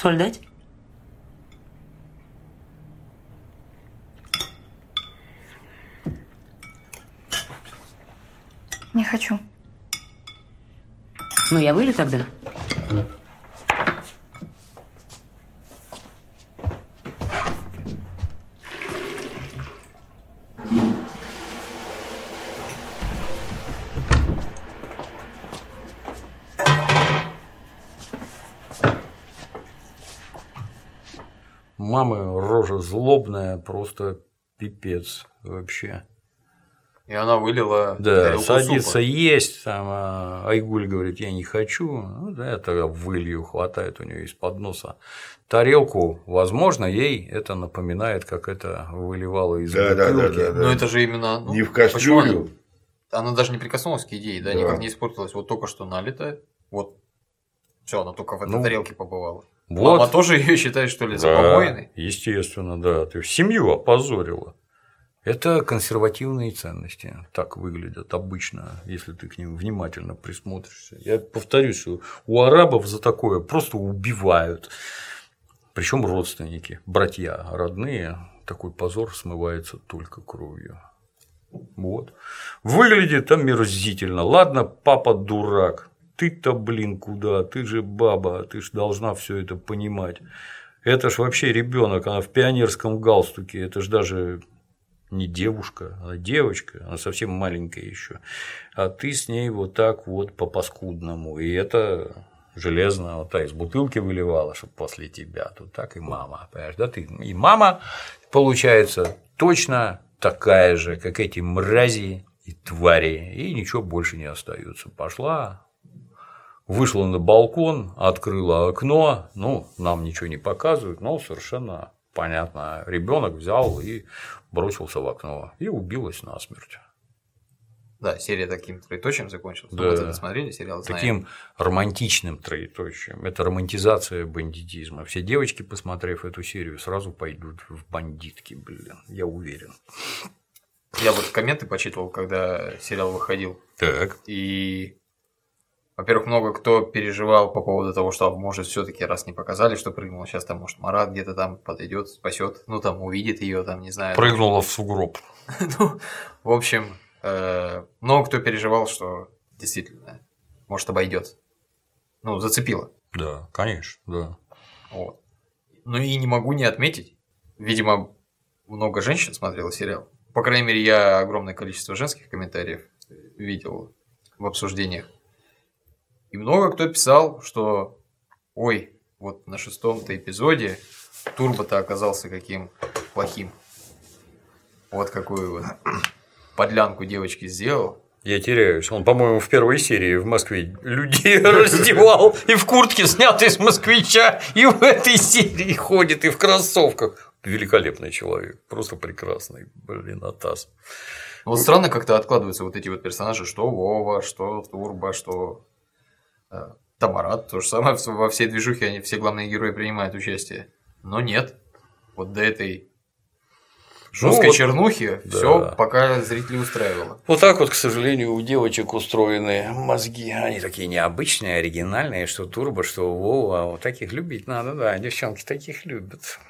Соль дать? Не хочу. Ну, я вылю тогда. Мама рожа злобная, просто пипец вообще. И она вылила Да, тарелку садится супа. есть, там, а Айгуль говорит, я не хочу, ну, да, я тогда вылью, хватает у нее из-под носа тарелку, возможно, ей это напоминает, как это выливало из Да, да, да, бутылки. да, да. Но это же именно... ну, Не в почему она- кастрюлю. Она даже не прикоснулась к идее, да, Да. никак не испортилась. Вот только что налито, вот все, она только в этой Ну, тарелке побывала. вот. Мама тоже ее считает, что ли, за Да, помоиной? Естественно, да. Ты семью опозорила. Это консервативные ценности. Так выглядят обычно, если ты к ним внимательно присмотришься. Я повторюсь, у арабов за такое просто убивают. Причем родственники, братья родные, такой позор смывается только кровью. Вот. Выглядит омерзительно. Ладно, папа дурак. Ты-то, блин, куда? Ты же баба, ты же должна все это понимать. Это ж вообще ребенок, она в пионерском галстуке, это ж даже не девушка, она девочка, она совсем маленькая еще. А ты с ней вот так вот по паскудному. И это железно, вот та из бутылки выливала, чтобы после тебя. Тут так и мама, понимаешь, да? Ты и мама, получается, точно такая же, как эти мрази и твари, и ничего больше не остается. Пошла, вышла на балкон, открыла окно, ну, нам ничего не показывают, но совершенно понятно. Ребенок взял и бросился в окно и убилась насмерть. Да, серия таким троеточием закончилась. Да. Мы смотрели сериал, знаем. Таким романтичным троеточием. Это романтизация бандитизма. Все девочки, посмотрев эту серию, сразу пойдут в бандитки, блин, я уверен. Я вот комменты почитывал, когда сериал выходил. Так. И, во-первых, много кто переживал по поводу того, что, может, все-таки раз не показали, что прыгнул, сейчас там, может, Марат где-то там подойдет, спасет, ну, там, увидит ее, там, не знаю. Прыгнула в сугроб. Ну, в общем, э, много кто переживал, что действительно, может, обойдет. Ну, зацепило. Да, конечно, да. Вот. Ну и не могу не отметить. Видимо, много женщин смотрело сериал. По крайней мере, я огромное количество женских комментариев видел в обсуждениях. И много кто писал, что ой, вот на шестом-то эпизоде Турбо-то оказался каким плохим. Вот какую вот подлянку девочки сделал. Я теряюсь. Он, по-моему, в первой серии в Москве людей раздевал и в куртке, снятой с москвича, и в этой серии ходит, и в кроссовках. Великолепный человек, просто прекрасный, блин, Атас. Вот странно как-то откладываются вот эти вот персонажи, что Вова, что Турбо, что Тамарат, то же самое во всей движухе, они все главные герои принимают участие. Но нет, вот до этой жесткой ну, вот, чернухи да. все пока зрители устраивало. Вот так вот, к сожалению, у девочек устроены мозги. Они такие необычные, оригинальные, что Турбо, что Вова. Вот таких любить надо, да. Девчонки таких любят.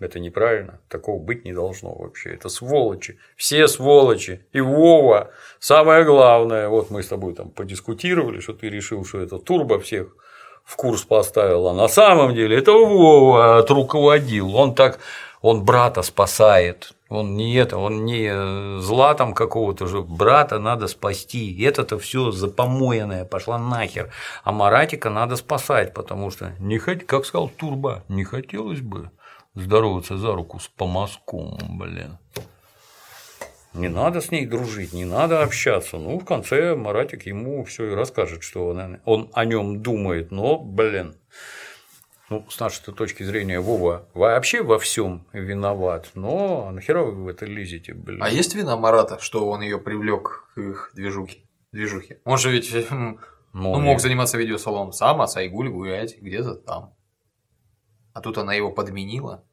Это неправильно. Такого быть не должно вообще. Это сволочи. Все сволочи. И Вова. Самое главное. Вот мы с тобой там подискутировали, что ты решил, что это турбо всех в курс поставил. А на самом деле это Вова руководил. Он так, он брата спасает. Он не это, он не зла там какого-то же брата надо спасти. Это-то все запомоенное, пошла нахер. А Маратика надо спасать, потому что не хоть, как сказал Турбо, не хотелось бы здороваться за руку с помазком, блин. Не надо с ней дружить, не надо общаться. Ну, в конце Маратик ему все и расскажет, что он, он о нем думает. Но, блин, ну, с нашей точки зрения, Вова вообще во всем виноват. Но нахера вы в это лезете, блин? А есть вина Марата, что он ее привлек к их движухе? движухе? Он же ведь ну, ну, мог заниматься видеосалоном сам, а Сайгуль гулять где-то там. А тут она его подменила.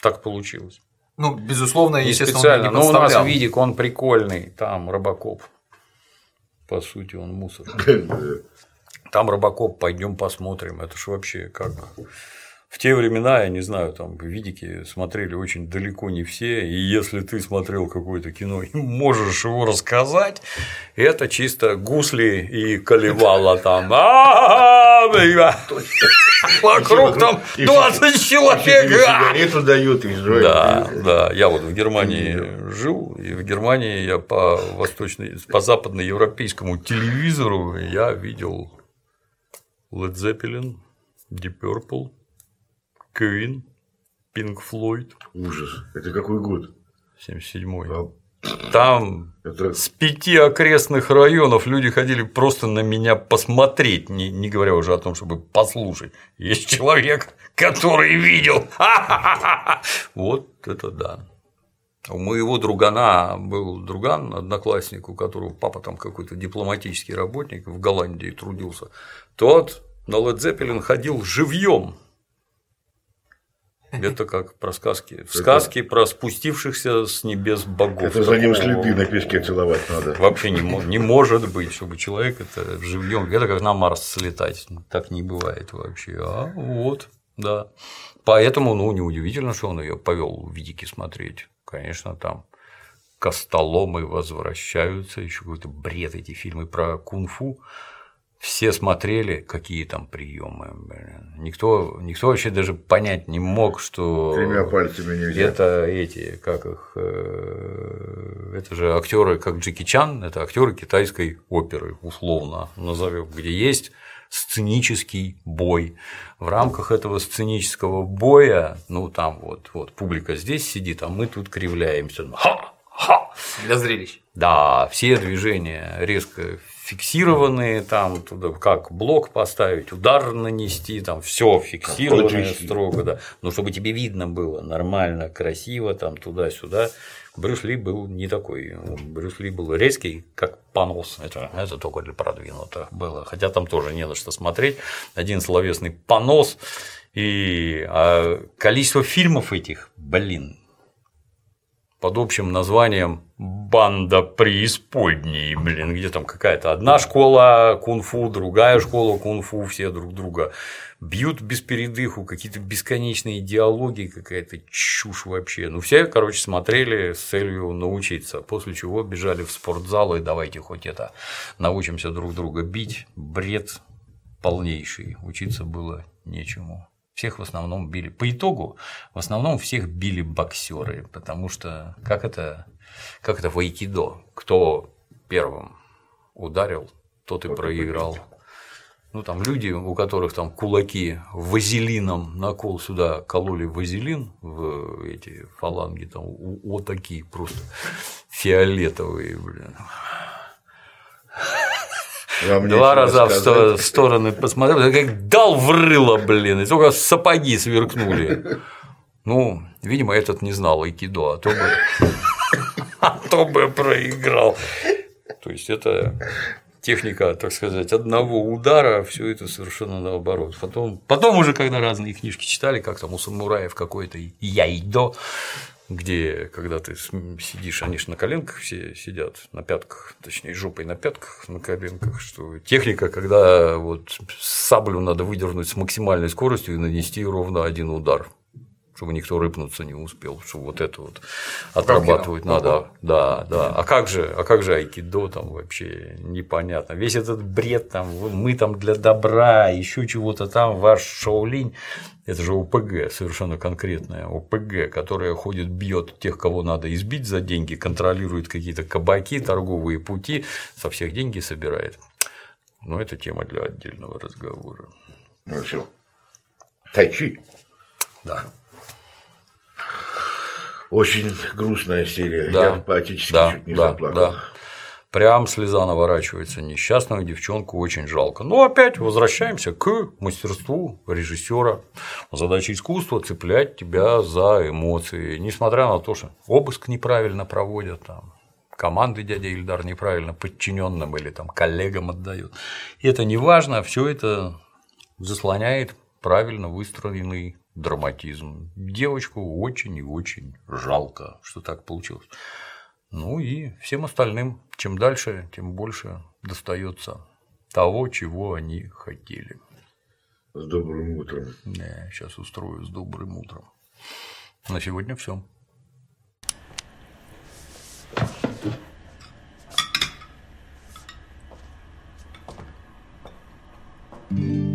Так получилось. Ну, безусловно, не естественно, специально. он не Но у нас Видик, он прикольный. Там Робокоп. По сути, он мусор. Там Робокоп, пойдем посмотрим. Это ж вообще как в те времена, я не знаю, там видики смотрели очень далеко не все, и если ты смотрел какое-то кино и можешь его рассказать, это чисто гусли и колевала там. Вокруг там 20 человек. Сигарету дают и Да, да. Я вот в Германии жил, и в Германии я по восточной, по западноевропейскому телевизору я видел Led Zeppelin, Deep Purple, Queen, Pink Floyd. Ужас. Это какой год? 77-й. А... Там это... с пяти окрестных районов люди ходили просто на меня посмотреть, не, не говоря уже о том, чтобы послушать. Есть человек, который видел. Вот это да. У моего другана был друган, одноклассник, у которого папа там какой-то дипломатический работник в Голландии трудился. Тот на Led Zeppelin ходил живьем это как про сказки. В сказке про спустившихся с небес богов. Это за ним следы на песке целовать надо. Вообще не, не может быть, чтобы человек это живьем. Это как на Марс слетать. Так не бывает вообще. А вот, да. Поэтому, ну, неудивительно, что он ее повел в Видики смотреть. Конечно, там костоломы возвращаются, еще какой-то бред эти фильмы про кунг-фу все смотрели, какие там приемы. Никто, никто вообще даже понять не мог, что Тремя пальцами нельзя. это эти, как их, э, это же актеры, как Джеки Чан, это актеры китайской оперы, условно назовем, где есть сценический бой. В рамках этого сценического боя, ну там вот, вот публика здесь сидит, а мы тут кривляемся. Ха! Ха! Для зрелищ. Да, все движения резко фиксированные, там туда как блок поставить, удар нанести, там все фиксированное строго, да. Но чтобы тебе видно было нормально, красиво, там туда-сюда. Брюс Ли был не такой. Брюс Ли был резкий, как понос. Это, это только для продвинутых было. Хотя там тоже не на что смотреть. Один словесный понос. И а количество фильмов этих, блин, под общим названием «Банда преисподней», блин, где там какая-то одна школа кунг-фу, другая школа кунг-фу, все друг друга бьют без передыху, какие-то бесконечные диалоги, какая-то чушь вообще. Ну, все, короче, смотрели с целью научиться, после чего бежали в спортзал и давайте хоть это научимся друг друга бить, бред, полнейший, учиться было нечему. Всех в основном били. По итогу, в основном всех били боксеры, потому что как это, как это в айкидо, кто первым ударил, тот и проиграл. Ну, там люди, у которых там кулаки вазелином на кол сюда кололи вазелин в эти фаланги, там вот такие просто фиолетовые, блин. Два раза в, сто- сказать. в стороны посмотрел, как дал в рыло, блин, и только сапоги сверкнули. Ну, видимо, этот не знал айкидо, а то бы, а то бы проиграл. То есть это техника, так сказать, одного удара, все это совершенно наоборот. Потом, потом уже, когда разные книжки читали, как там у самураев какой-то яйдо, где, когда ты сидишь, они же на коленках все сидят, на пятках, точнее, жопой на пятках, на коленках, что техника, когда вот саблю надо выдернуть с максимальной скоростью и нанести ровно один удар, чтобы никто рыпнуться не успел, что вот это вот отрабатывать надо. Да, да. А как же, а как же айкидо там вообще непонятно. Весь этот бред там, мы там для добра, еще чего-то там, ваш Шаолинь, это же ОПГ, совершенно конкретная ОПГ, которая ходит, бьет тех, кого надо избить за деньги, контролирует какие-то кабаки, торговые пути, со всех деньги собирает. Но это тема для отдельного разговора. Ну все. Тайчи. Да. Очень грустная серия. Да, Я поотечески да, чуть не да, заплакал. да. Прям слеза наворачивается. Несчастную девчонку очень жалко. Но опять возвращаемся к мастерству режиссера. Задача искусства цеплять тебя за эмоции. Несмотря на то, что обыск неправильно проводят, там, команды дядя Ильдар неправильно подчиненным или там коллегам отдают. И это не важно, все это заслоняет правильно выстроенный драматизм. Девочку очень и очень жалко, что так получилось. Ну и всем остальным, чем дальше, тем больше достается того, чего они хотели. С добрым утром. Не, сейчас устрою с добрым утром. На сегодня все. Ba